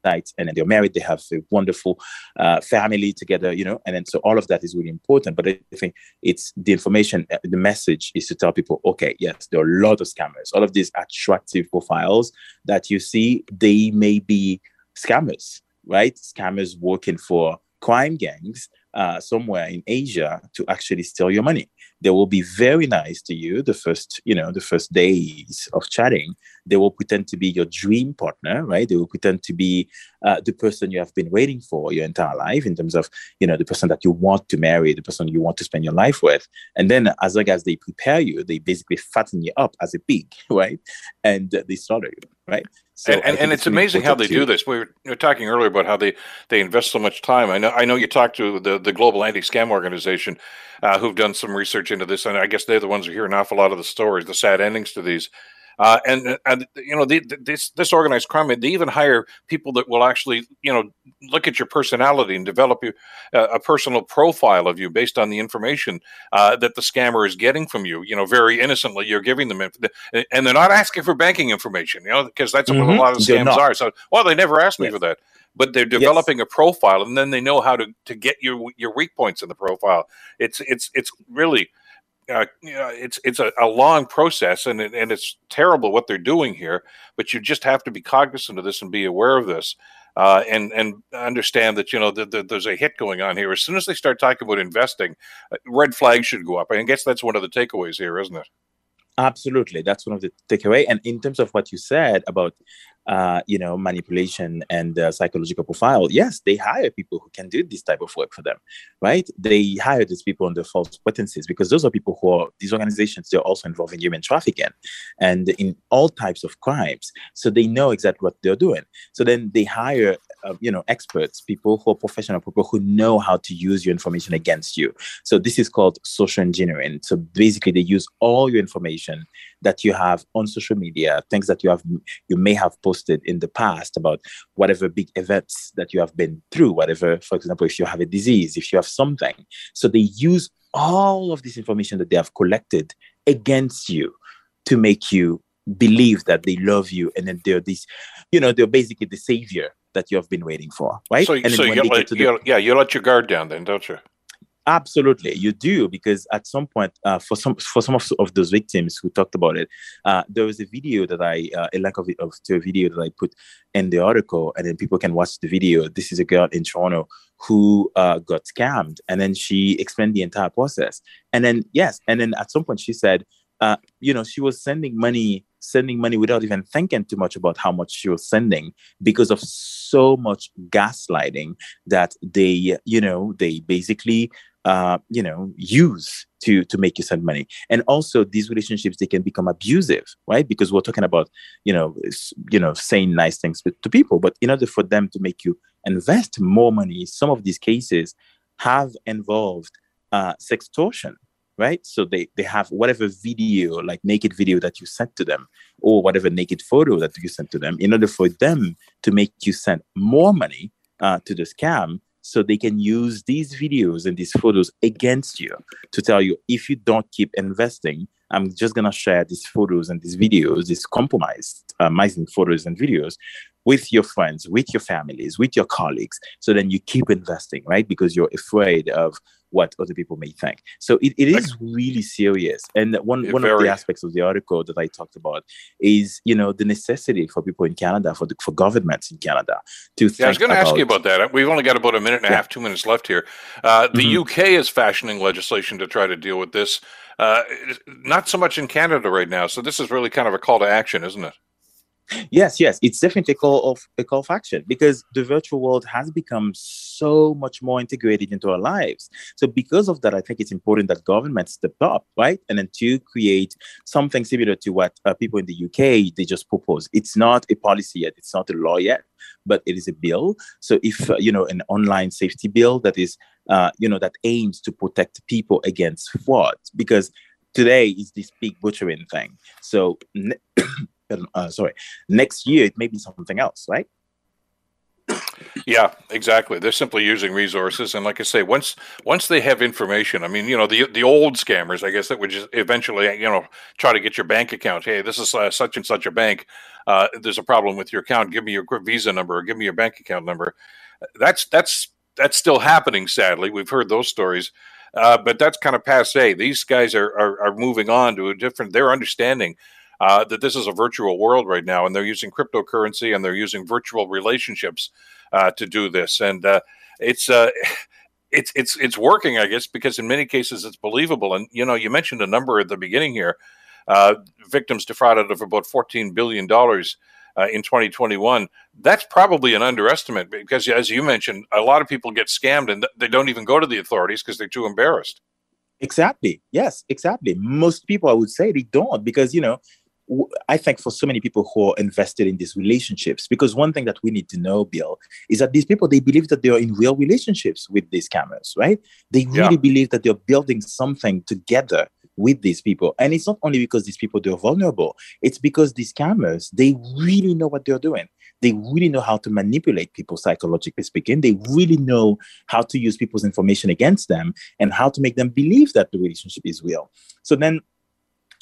and then they're married they have a wonderful uh, family together you know and then so all of that is really important. But i think it's the information uh, the message is to tell people okay yes there are a lot of scammers. All of these attractive profiles that you see they may be scammers right? Scammers working for crime gangs uh, somewhere in Asia to actually steal your money. They will be very nice to you the first, you know, the first days of chatting. They will pretend to be your dream partner, right? They will pretend to be uh, the person you have been waiting for your entire life in terms of, you know, the person that you want to marry, the person you want to spend your life with. And then as long as they prepare you, they basically fatten you up as a pig, right? And uh, they slaughter you, right? So and, and, and it's, amazing how they do this. We were, we were, talking earlier about how they, they invest so much time. I know I know you talked to the, the Global Anti Scam Organization, uh, who've done some research into this, and I guess they're the ones who hear an awful lot of the stories, the sad endings to these. Uh, and and you know the, this this organized crime they even hire people that will actually you know look at your personality and develop you uh, a personal profile of you based on the information uh, that the scammer is getting from you. You know, very innocently you're giving them, inf- and they're not asking for banking information. You know, because that's mm-hmm. what a lot of scams are. So, well, they never asked me yes. for that but they're developing yes. a profile and then they know how to, to get your your weak points in the profile it's it's it's really uh, you know, it's it's a, a, long process and and it's terrible what they're doing here. But you just have to be cognizant of this and be aware of this, uh, and and understand that you know that, that there's a hit going on here. As soon as they start talking about investing, uh, red flags should go up. I guess that's one of the takeaways here, isn't it? Absolutely, that's one of the takeaway. And in terms of what you said about uh, you know, manipulation and uh, psychological profile, yes, they hire people who can do this type of work for them, right? They hire these people under false pretenses because those are people who are these organizations. They're also involved in human trafficking and in all types of crimes, so they know exactly what they're doing. So then they hire, uh, you know, experts, people who are professional, people who know how to use your information against you. So this is called social engineering. So basically, they use all your information that you have on social media, things that you have you may have posted in the past about whatever big events that you have been through, whatever, for example, if you have a disease, if you have something. So they use all of this information that they have collected against you to make you believe that they love you and then they're this, you know, they're basically the savior that you have been waiting for, right? So, so you let, the, yeah, you let your guard down then, don't you? Absolutely, you do because at some point, uh, for some for some of, of those victims who talked about it, uh, there was a video that I uh, a link of, of to a video that I put in the article, and then people can watch the video. This is a girl in Toronto who uh, got scammed, and then she explained the entire process. And then yes, and then at some point she said, uh, you know, she was sending money sending money without even thinking too much about how much she was sending because of so much gaslighting that they you know they basically uh, you know use to to make you send money. And also these relationships they can become abusive right? Because we're talking about you know you know saying nice things to, people. But in order for them to make you invest more money some of these cases have involved uh, sextortion right? So they they have whatever video like naked video that you sent to them or whatever naked photo that you sent to them in order for them to make you send more money uh, to the scam so they can use these videos and these photos against you to tell you if you don't keep investing i'm just going to share these photos and these videos these compromised uh, photos and videos with your friends with your families with your colleagues so then you keep investing right? Because you're afraid of what other people may think. So it, it is really serious. And one, one of the aspects of the article that I talked about is, you know, the necessity for people in Canada, for the, for governments in Canada to yeah, I was going to ask you about that. We've only got about a minute and a yeah. half, two minutes left here. Uh, the mm-hmm. UK is fashioning legislation to try to deal with this. Uh, not so much in Canada right now. So this is really kind of a call to action, isn't it? Yes, yes, it's definitely a call of a call of action because the virtual world has become so much more integrated into our lives. So because of that, I think it's important that government step up, right, and then to create something similar to what uh, people in the UK they just propose. It's not a policy yet, it's not a law yet, but it is a bill. So if uh, you know an online safety bill that is, uh, you know, that aims to protect people against fraud, because today is this pig butchering thing. So uh, sorry, next year it may be something else, right? Yeah, exactly. They're simply using resources, and like I say, once once they have information, I mean, you know, the the old scammers, I guess, that would just eventually, you know, try to get your bank account. Hey, this is uh, such and such a bank. Uh, there's a problem with your account. Give me your Visa number or give me your bank account number. That's that's that's still happening. Sadly, we've heard those stories, uh, but that's kind of passe. These guys are, are are moving on to a different. They're understanding uh, that this is a virtual world right now, and they're using cryptocurrency and they're using virtual relationships uh, to do this, and uh, it's. Uh, it's it's it's working, I guess, because in many cases it's believable. And you know, you mentioned a number at the beginning here. Uh, victims defrauded of about fourteen billion dollars uh, in 2021. That's probably an underestimate because, as you mentioned, a lot of people get scammed and they don't even go to the authorities because they're too embarrassed. Exactly. Yes, exactly. Most people, I would say, they don't because you know I think for so many people who are invested in these relationships, because one thing that we need to know, Bill, is that these people they believe that they are in real relationships with these scammers, right? They really yeah. believe that they're building something together with these people. And it's not only because these people they're vulnerable, it's because these scammers, they really know what they're doing. They really know how to manipulate people psychologically speaking. They really know how to use people's information against them and how to make them believe that the relationship is real. So then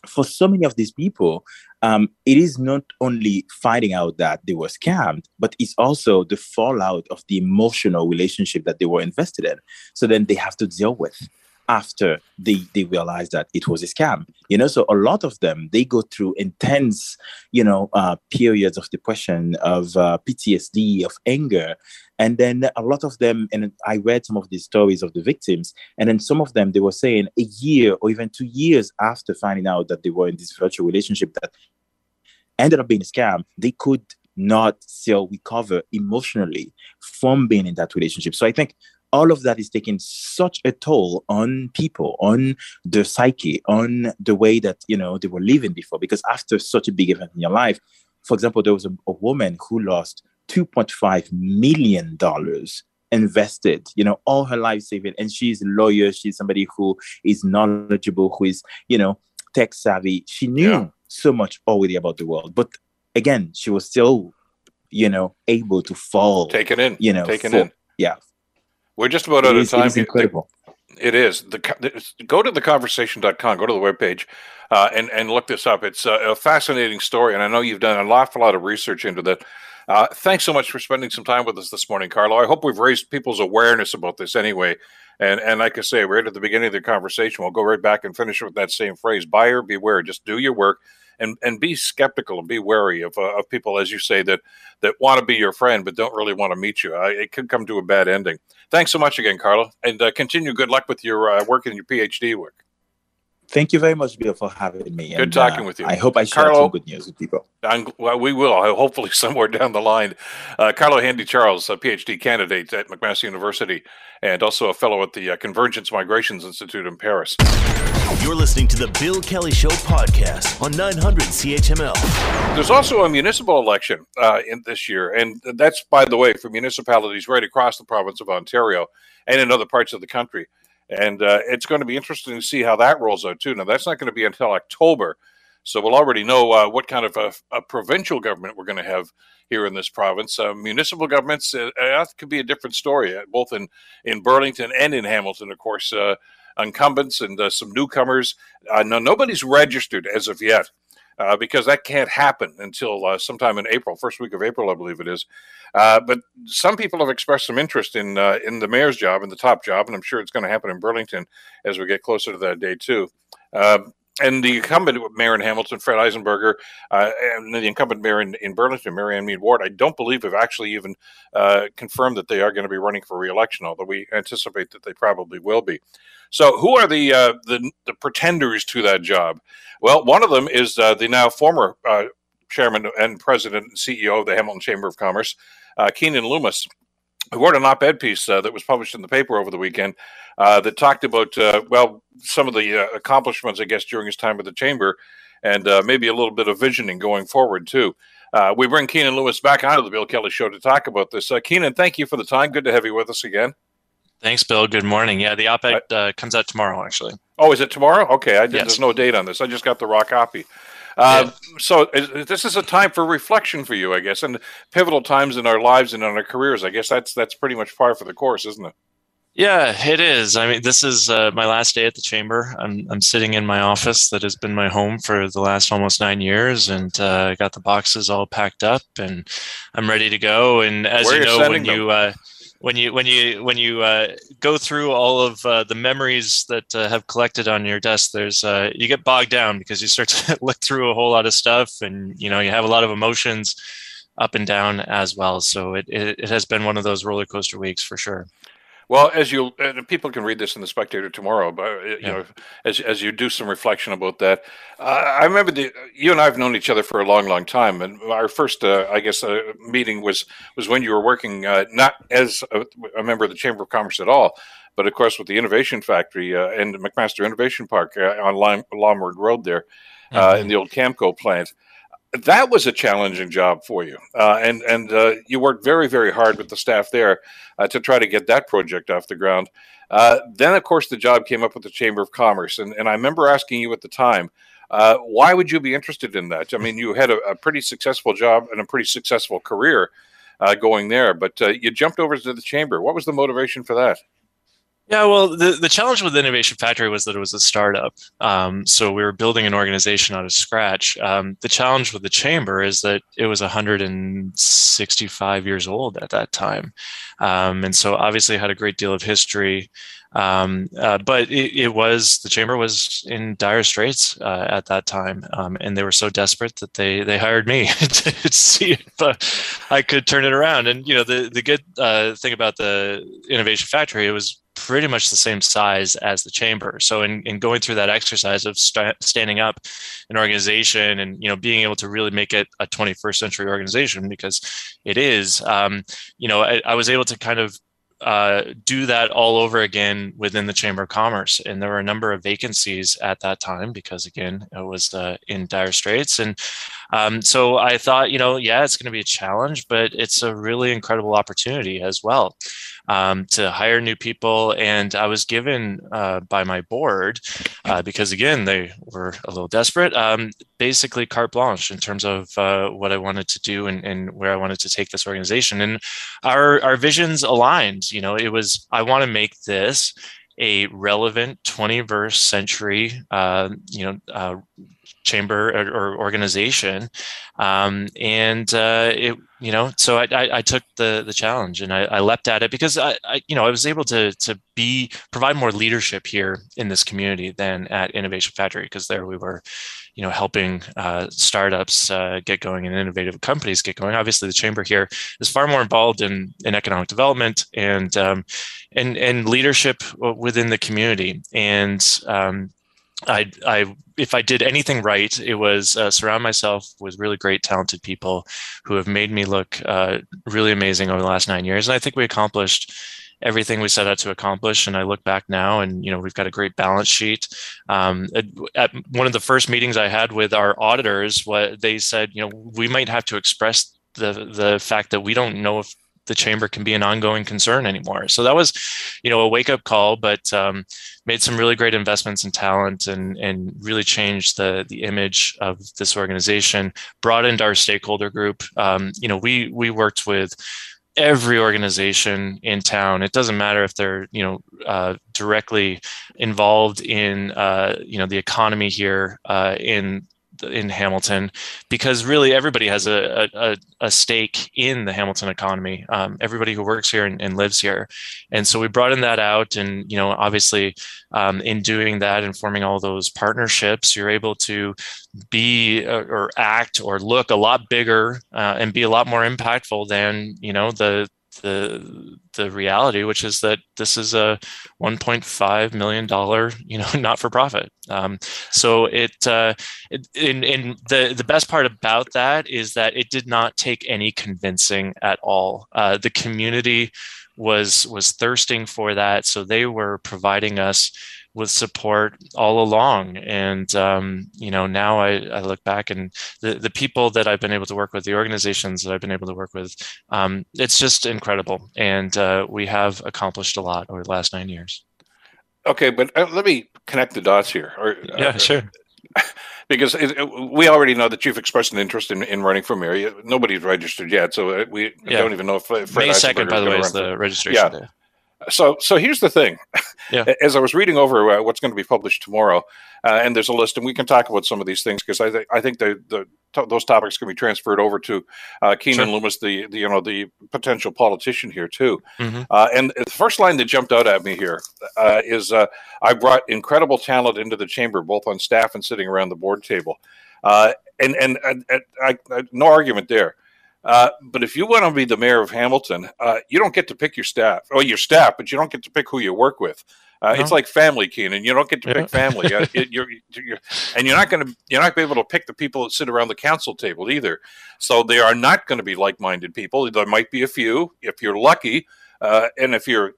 for so many of these people, um, it is not only finding out that they were scammed, but it's also the fallout of the emotional relationship that they were invested in. So then they have to deal with after they, they realize that it was a scam you know so a lot of them they go through intense you know uh, periods of depression of uh, ptsd of anger and then a lot of them and i read some of these stories of the victims and then some of them they were saying a year or even two years after finding out that they were in this virtual relationship that ended up being a scam they could not still recover emotionally from being in that relationship so i think all of that is taking such a toll on people, on the psyche, on the way that you know they were living before. Because after such a big event in your life, for example, there was a, a woman who lost 2.5 million dollars invested, you know, all her life saving, and she's a lawyer. She's somebody who is knowledgeable, who is, you know, tech savvy. She knew yeah. so much already about the world, but again, she was still, you know, able to fall. Take it in. You know, take it in. Yeah, we're just about out of time. It is incredible. It is. The, go to theconversation.com, go to the webpage, uh, and, and look this up. It's a, a, fascinating story, and I know you've done an awful lot of research into that. Uh, thanks so much for spending some time with us this morning, Carlo. I hope we've raised people's awareness about this anyway. And and like I say, right at the beginning of the conversation, we'll go right back and finish with that same phrase: "Buyer beware." Just do your work and and be skeptical and be wary of, uh, of people, as you say, that that want to be your friend but don't really want to meet you. I, it could come to a bad ending. Thanks so much again, Carlo, and uh, continue good luck with your uh, work and your PhD work. Thank you very much, Bill, for having me. Good and, talking uh, with you. I hope I share Carlo, some good news with people. I'm, well, we will, hopefully, somewhere down the line. Uh, Carlo Handy Charles, a PhD candidate at McMaster University, and also a fellow at the uh, Convergence Migrations Institute in Paris. You're listening to the Bill Kelly Show podcast on 900 CHML. There's also a municipal election uh, in this year, and that's, by the way, for municipalities right across the province of Ontario and in other parts of the country and uh, it's going to be interesting to see how that rolls out too. Now that's not going to be until October, so we'll already know uh, what kind of a, a, provincial government we're going to have here in this province. Uh, municipal governments uh, that could be a different story, uh, both in in Burlington and in Hamilton, of course. Uh, incumbents and some newcomers. no, nobody's registered as of yet uh, because that can't happen until uh, sometime in April, first week of April, I believe it is. Uh, but some people have expressed some interest in uh, in the mayor's job, and the top job, and I'm sure it's going to happen in Burlington as we get closer to that day too. And the incumbent mayor in Hamilton, Fred Eisenberger, uh, and the incumbent mayor in, in Burlington, Marianne Meed Ward, I don't believe have actually even uh, confirmed that they are going to be running for reelection, although we anticipate that they probably will be. So, who are the uh, the, the, pretenders to that job? Well, one of them is uh, the now former uh, chairman and president and CEO of the Hamilton Chamber of Commerce, uh, Keanin Loomis, who wrote an op-ed piece uh, that was published in the paper over the weekend uh, that talked about uh, well some of the uh, accomplishments, I guess, during his time with the chamber, and uh, maybe a little bit of visioning going forward too. we bring Keanin Loomis back onto the Bill Kelly Show to talk about this. Keenan, thank you for the time. Good to have you with us again. Thanks, Bill. Good morning. Yeah, the op-ed comes out tomorrow, actually. Oh, is it tomorrow? Okay, I did, yes. there's no date on this. I just got the raw copy. Uh, yeah. So is, this is a time for reflection for you, I guess, and pivotal times in our lives and in our careers. I guess that's that's pretty much par for the course, isn't it? Yeah, it is. I mean, this is uh, my last day at the chamber. I'm I'm sitting in my office that has been my home for the last almost nine years, and uh, I got the boxes all packed up, and I'm ready to go. And as Where you know, when them? you uh, when you when you when you uh, go through all of uh, the memories that uh, have collected on your desk there's uh, you get bogged down because you start to look through a whole lot of stuff and you know you have a lot of emotions up and down as well. So it, it, it has been one of those roller coaster weeks for sure well, as you and people can read this in the Spectator tomorrow, but uh, you yeah. know, as as you do some reflection about that, uh, I remember the you and I have known each other for a long, long time, and our first, uh, I guess, uh, meeting was was when you were working uh, not as a, a, member of the Chamber of Commerce at all, but of course with the Innovation Factory uh, and McMaster Innovation Park on Lime, Road there, mm-hmm. in the old Camco plant that was a challenging job for you, uh, and and uh, you worked very very hard with the staff there uh, to try to get that project off the ground. Uh, then, of course, the job came up with the Chamber of Commerce, and and I remember asking you at the time, uh, why would you be interested in that? I mean, you had a, a pretty successful job and a pretty successful career uh, going there, but you jumped over to the Chamber. What was the motivation for that? Yeah, well, the, the challenge with Innovation Factory was that it was a startup. Um, so we were building an organization out of scratch. Um, the challenge with the chamber is that it was 165 years old at that time. Um, and so obviously had a great deal of history. Um, uh, but it, it, was the chamber was in dire straits uh, at that time, um, and they were so desperate that they they hired me to see if uh, I could turn it around. And you know the the good uh, thing about the Innovation Factory, it was pretty much the same size as the chamber. So in, in going through that exercise of st- standing up an organization and you know being able to really make it a 21st century organization because it is, um, you know, I, I was able to kind of uh, do that all over again within the Chamber of Commerce. And there were a number of vacancies at that time because, again, it was uh, in dire straits. And um, so I thought, you know, yeah, it's going to be a challenge, but it's a really incredible opportunity as well um, to hire new people. And I was given uh, by my board, uh, because again, they were a little desperate, um, basically carte blanche in terms of uh, what I wanted to do and, and, where I wanted to take this organization. And our, our visions aligned. You know, it was, I want to make this a relevant 21st century, uh, you know, uh, chamber or, or organization, um, and uh, it, you know, so I, I, I, took the the challenge and I, I leapt at it because I, I, you know, I was able to to be provide more leadership here in this community than at Innovation Factory because there we were, you know, helping uh, startups uh, get going and innovative companies get going. Obviously, the chamber here is far more involved in in economic development and um, and and leadership within the community and um, I, I, if I did anything right, it was uh, surround myself with really great, talented people who have made me look uh, really amazing over the last nine years. And I think we accomplished everything we set out to accomplish. And I look back now, and you know, we've got a great balance sheet. Um, at, at, one of the first meetings I had with our auditors, what they said, you know, we might have to express the the fact that we don't know if the chamber can be an ongoing concern anymore. So that was, you know, a wake up call, but um, made some really great investments in talent and and really changed the the image of this organization. Broadened our stakeholder group. Um, you know, we we worked with every organization in town it doesn't matter if they're you know uh, directly involved in uh, you know the economy here uh, in in Hamilton because really everybody has a, a, a stake in the Hamilton economy. Um, everybody who works here and, and, lives here, and so we brought in that out, and you know, obviously, um, in doing that and forming all those partnerships, you're able to be uh, or act or look a lot bigger uh, and be a lot more impactful than you know the the the reality, which is that this is a 1.5 million dollar, you know, not for profit. Um, so it, uh, it, in in the the best part about that is that it did not take any convincing at all. Uh, the community was was thirsting for that, so they were providing us with support all along. And um, you know, now I, I, look back and the the people that I've been able to work with, the organizations that I've been able to work with, um, it's just incredible. And uh, we have accomplished a lot over the last nine years. Okay, but uh, let me connect the dots here. Or, yeah, uh, sure. because it, we already know that you've expressed an interest in, in running for mayor. Nobody's registered yet, so uh, we yeah. don't even know if Fred May second, by the way, is the registration yeah. day. So, so here's the thing. Yeah. As I was reading over uh, what's going to be published tomorrow, uh, and there's a list, and we can talk about some of these things because I think I think the, the t- those topics can be transferred over to uh, Keanin sure. Loomis, the, the, you know the potential politician here too. Mm-hmm. Uh, and the first line that jumped out at me here uh, is uh, I brought incredible talent into the chamber, both on staff and sitting around the board table. Uh, and and, and, and I, I, no argument there. Uh, but if you want to be the mayor of Hamilton, uh, you don't get to pick your staff. Oh, your staff, but you don't get to pick who you work with. Uh, no. It's like family, Keanin. You don't get to yeah. pick family, uh, it, you're, you're, and you're not going to you're not be able to pick the people that sit around the council table either. So they are not going to be like-minded people. There might be a few, if you're lucky, uh, and if you're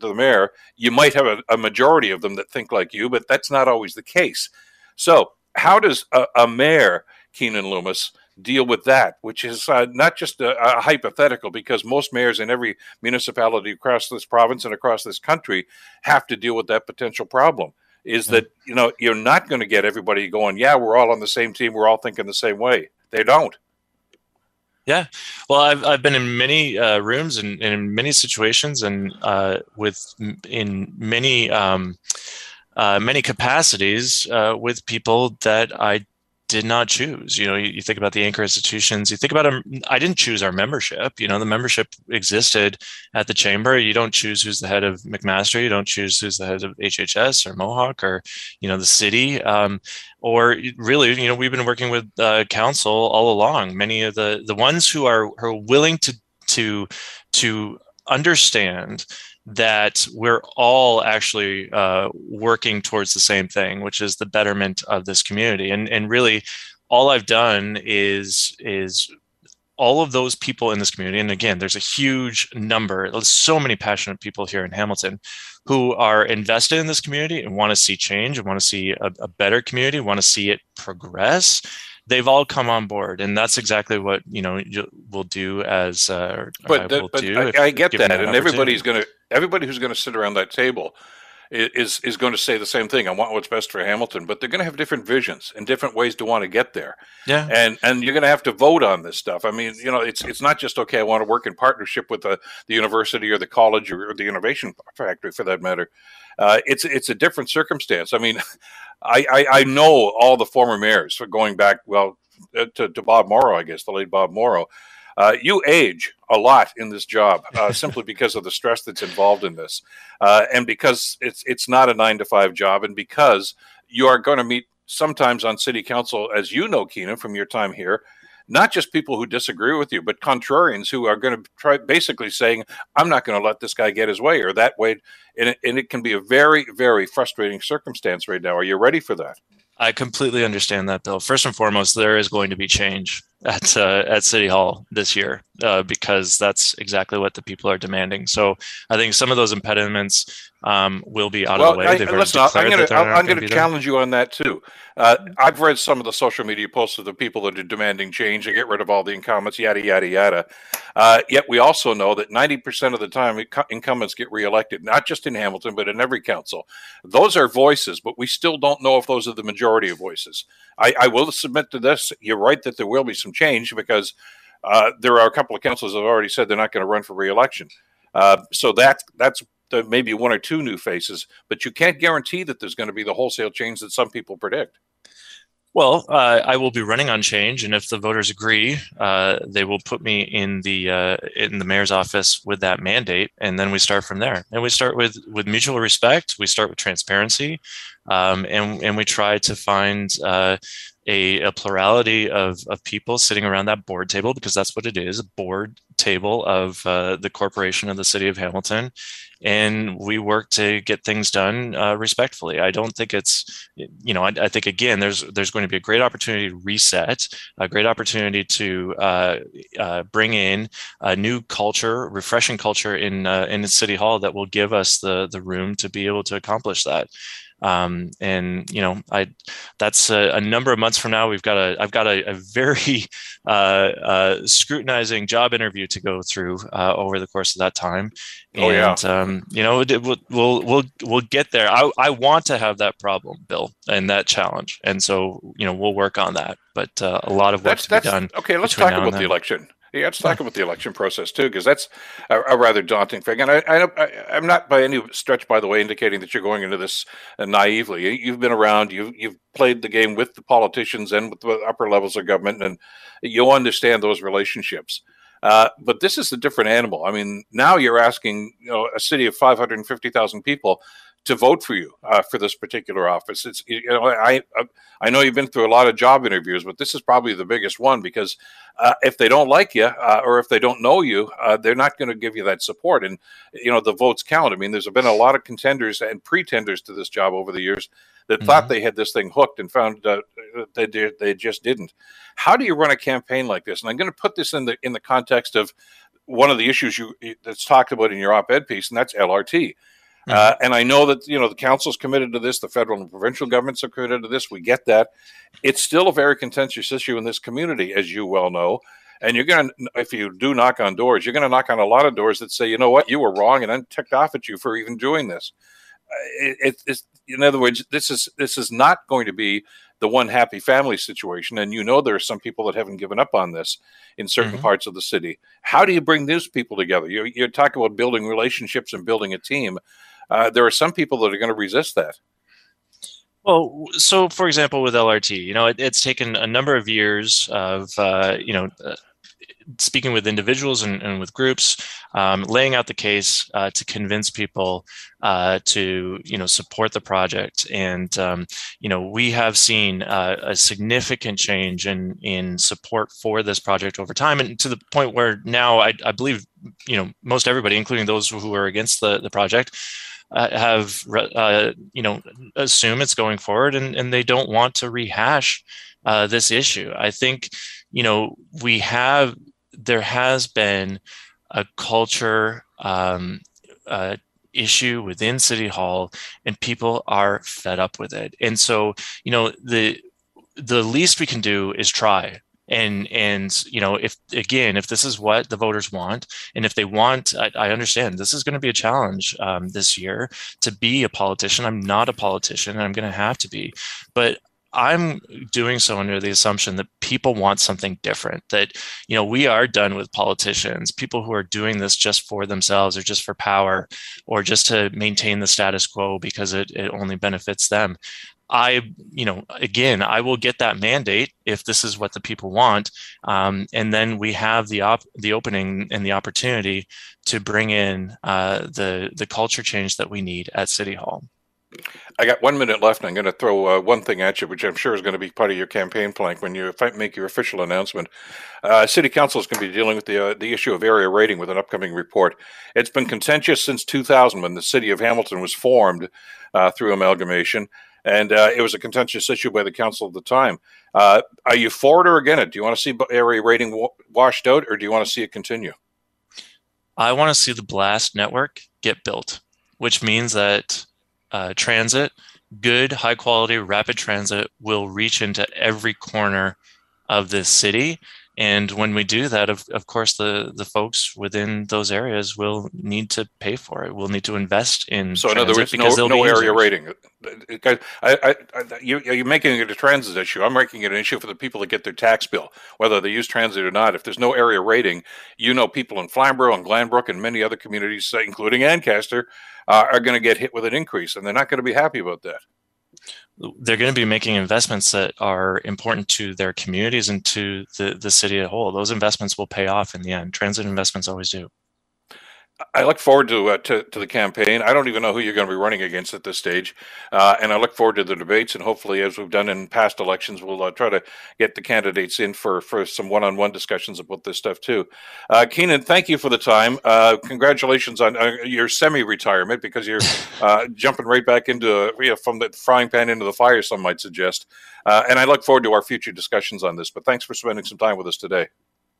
the mayor, you might have a, a, majority of them that think like you, but that's not always the case. So how does a, a mayor, Keanin Loomis? Deal with that, which is uh, not just a, a, hypothetical, because most mayors in every municipality across this province and across this country have to deal with that potential problem. Is that you know you're not going to get everybody going? Yeah, we're all on the same team. We're all thinking the same way. They don't. Yeah, well, I've I've been in many uh, rooms and, and, in many situations, and uh, with in many um, uh, many capacities uh, with people that I did not choose. You know, you, you, think about the anchor institutions, you think about them. I didn't choose our membership. You know, the membership existed at the chamber. You don't choose who's the head of McMaster. You don't choose who's the head of HHS or Mohawk or, you know, the city. Um, or really, you know, we've been working with uh, council all along. Many of the the ones who are who are willing to to to understand that we're all actually uh, working towards the same thing, which is the betterment of this community. And and really, all I've done is is all of those people in this community, and again, there's a huge number, there's so many passionate people here in Hamilton who are invested in this community and want to see change and want to see a, a better community, want to see it progress they've all come on board, and that's exactly what you know we'll do as. Uh, but, I, but I, I, get that, and everybody's going to everybody who's going to sit around that table is is going to say the same thing. I want what's best for Hamilton, but they're going to have different visions and different ways to want to get there. Yeah, and and you're going to have to vote on this stuff. I mean, you know, it's it's not just okay. I want to work in partnership with the the university or the college or, the innovation factory for that matter. Uh, it's it's a different circumstance. I mean, I, I, I know all the former mayors going back well uh, to, to Bob Morrow, I guess the late Bob Morrow. Uh, you age a lot in this job uh, simply because of the stress that's involved in this, uh, and because it's it's not a nine to five job, and because you are going to meet sometimes on city council, as you know, Keanin, from your time here, not just people who disagree with you, but contrarians who are going to try basically saying, "I'm not going to let this guy get his way," or that way, and it, and it can be a very very frustrating circumstance right now. Are you ready for that? I completely understand that, Bill. First and foremost, there is going to be change at uh, at City Hall this year uh, because that's exactly what the people are demanding. So I think some of those impediments um, will be out well, of the way. I, listen, I'm going to I'm going to challenge you on that too. Uh, I've read some of the social media posts of the people that are demanding change and get rid of all the incumbents, yada yada yada. Uh, yet we also know that 90% of the time incumbents get reelected, not just in Hamilton but in every council. Those are voices, but we still don't know if those are the majority of voices. I, I will submit to this. You're right that there will be some change because uh, there are a couple of councils that have already said they're not going to run for reelection. Uh, so that that's maybe one or two new faces, but you can't guarantee that there's going to be the wholesale change that some people predict. Well, uh, I will be running on change, and if the voters agree, uh, they will put me in the uh, in the mayor's office with that mandate, and then we start from there. And we start with with mutual respect. We start with transparency, um, and and we try to find uh, a, a plurality of, of people sitting around that board table because that's what it is a board table of uh, the corporation of the city of Hamilton and we work to get things done uh, respectfully. I don't think it's, you know, I, I, think again, there's there's going to be a great opportunity to reset, a great opportunity to uh, uh, bring in a new culture, refreshing culture in uh, in City Hall that will give us the the room to be able to accomplish that. Um, and you know, I that's a, a, number of months from now. We've got a I've got a, a very uh, uh, scrutinizing job interview to go through uh, over the course of that time. Oh yeah. Um, you know, we'll, we'll we'll we'll get there. I I want to have that problem, Bill, and that challenge, and so you know we'll work on that. But uh, a lot of work that's, to be done. Okay, let's talk about the election. Yeah, let's talk about the election process too, because that's a, a, rather daunting thing. And I, I, am not by any stretch, by the way, indicating that you're going into this uh, naively. You've been around, you've you've played the game with the politicians and with the upper levels of government, and you'll understand those relationships. Uh, but this is a different animal. I mean, now you're asking you know, a city of 550,000 people to vote for you uh, for this particular office. It's you know I I know you've been through a lot of job interviews, but this is probably the biggest one because uh, if they don't like you uh, or if they don't know you, uh, they're not going to give you that support. And you know the votes count. I mean, there's been a lot of contenders and pretenders to this job over the years that mm-hmm. thought they had this thing hooked and found uh, they did, they just didn't. How do you run a campaign like this? And I'm going to put this in the in the context of one of the issues you that's talked about in your op-ed piece, and that's LRT. Mm-hmm. Uh, and I know that you know the council's committed to this, the federal and provincial governments are committed to this. We get that. It's still a very contentious issue in this community, as you well know. And you're going to, if you do knock on doors, you're going to knock on a lot of doors that say, you know what, you were wrong, and I'm ticked off at you for even doing this. Uh, it, it, in other words, this is this is not going to be the one happy family situation. And you know there are some people that haven't given up on this in certain mm-hmm. parts of the city. How do you bring those people together? You you talk about building relationships and building a team uh, there are some people that are going to resist that. Well, so for example, with LRT, you know, it, it's taken a number of years of, uh, you know, uh, speaking with individuals and, and with groups, um, laying out the case uh, to convince people uh, to you know support the project. And um, you know we have seen uh, a significant change in in support for this project over time, and to the point where now I, I believe you know most everybody, including those who are against the the project, uh, have uh, you know assume it's going forward and, and they don't want to rehash uh, this issue. I think you know we have there has been a culture um, uh, issue within city hall and people are fed up with it. And so you know the the least we can do is try and and you know if again if this is what the voters want and if they want i, I understand this is going to be a challenge um, this year to be a politician i'm not a politician and i'm going to have to be but I'm doing so under the assumption that people want something different. That you know we are done with politicians, people who are doing this just for themselves or just for power, or just to maintain the status quo because it, it only benefits them. I, you know, again, I will get that mandate if this is what the people want, um, and then we have the op- the opening and the opportunity to bring in uh, the the culture change that we need at City Hall. I got one minute left, and I'm going to throw uh, one thing at you, which I'm sure is going to be part of your campaign plank when you make your official announcement. Uh, City Council is going to be dealing with the uh, the issue of area rating with an upcoming report. It's been contentious since 2000 when the city of Hamilton was formed uh, through amalgamation and uh, it was a contentious issue by the council at the time. Uh, are you for it or against it? Do you want to see area rating w- washed out, or do you want to see it continue? I want to see the BLAST network get built, which means that uh, transit, good, high quality, rapid transit, will reach into every corner of this city and when we do that, of, of course, the, the folks within those areas will need to pay for it. We'll need to invest in. So, in other words, no, no area rating. I, I, I, you, you're making it a transit issue. I'm making it an issue for the people that get their tax bill, whether they use transit or not. If there's no area rating, you know, people in Flamborough and Glanbrook and many other communities, including Ancaster, uh, are going to get hit with an increase, and they're not going to be happy about that they're going to be making investments that are important to their communities and to the, the city as a whole. Those investments will pay off in the end. Transit investments always do. I look forward to, uh, to to the campaign. I don't even know who you're going to be running against at this stage, uh, and I look forward to the debates. And hopefully, as we've done in past elections, we'll uh, try to get the candidates in for for some one-on-one discussions about this stuff too. Uh, Keanin, thank you for the time. Uh, congratulations on uh, your semi-retirement because you're jumping right back into you know, from the frying pan into the fire. Some might suggest, and I look forward to our future discussions on this. But thanks for spending some time with us today.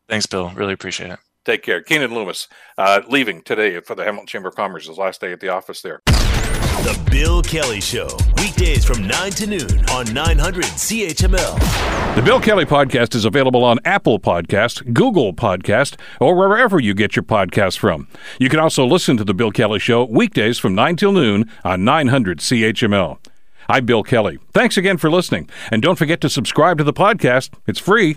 Thanks, Bill. Really appreciate it. Take care. Keanin Loomis, uh, leaving today for the Hamilton Chamber of Commerce, his last day at the office there. The Bill Kelly Show, weekdays from 9 to noon on 900 CHML. The Bill Kelly Podcast is available on Apple Podcast, Google Podcast, or wherever you get your podcasts from. You can also listen to The Bill Kelly Show weekdays from 9 till noon on 900 CHML. I'm Bill Kelly. Thanks again for listening. And don't forget to subscribe to the podcast. It's free,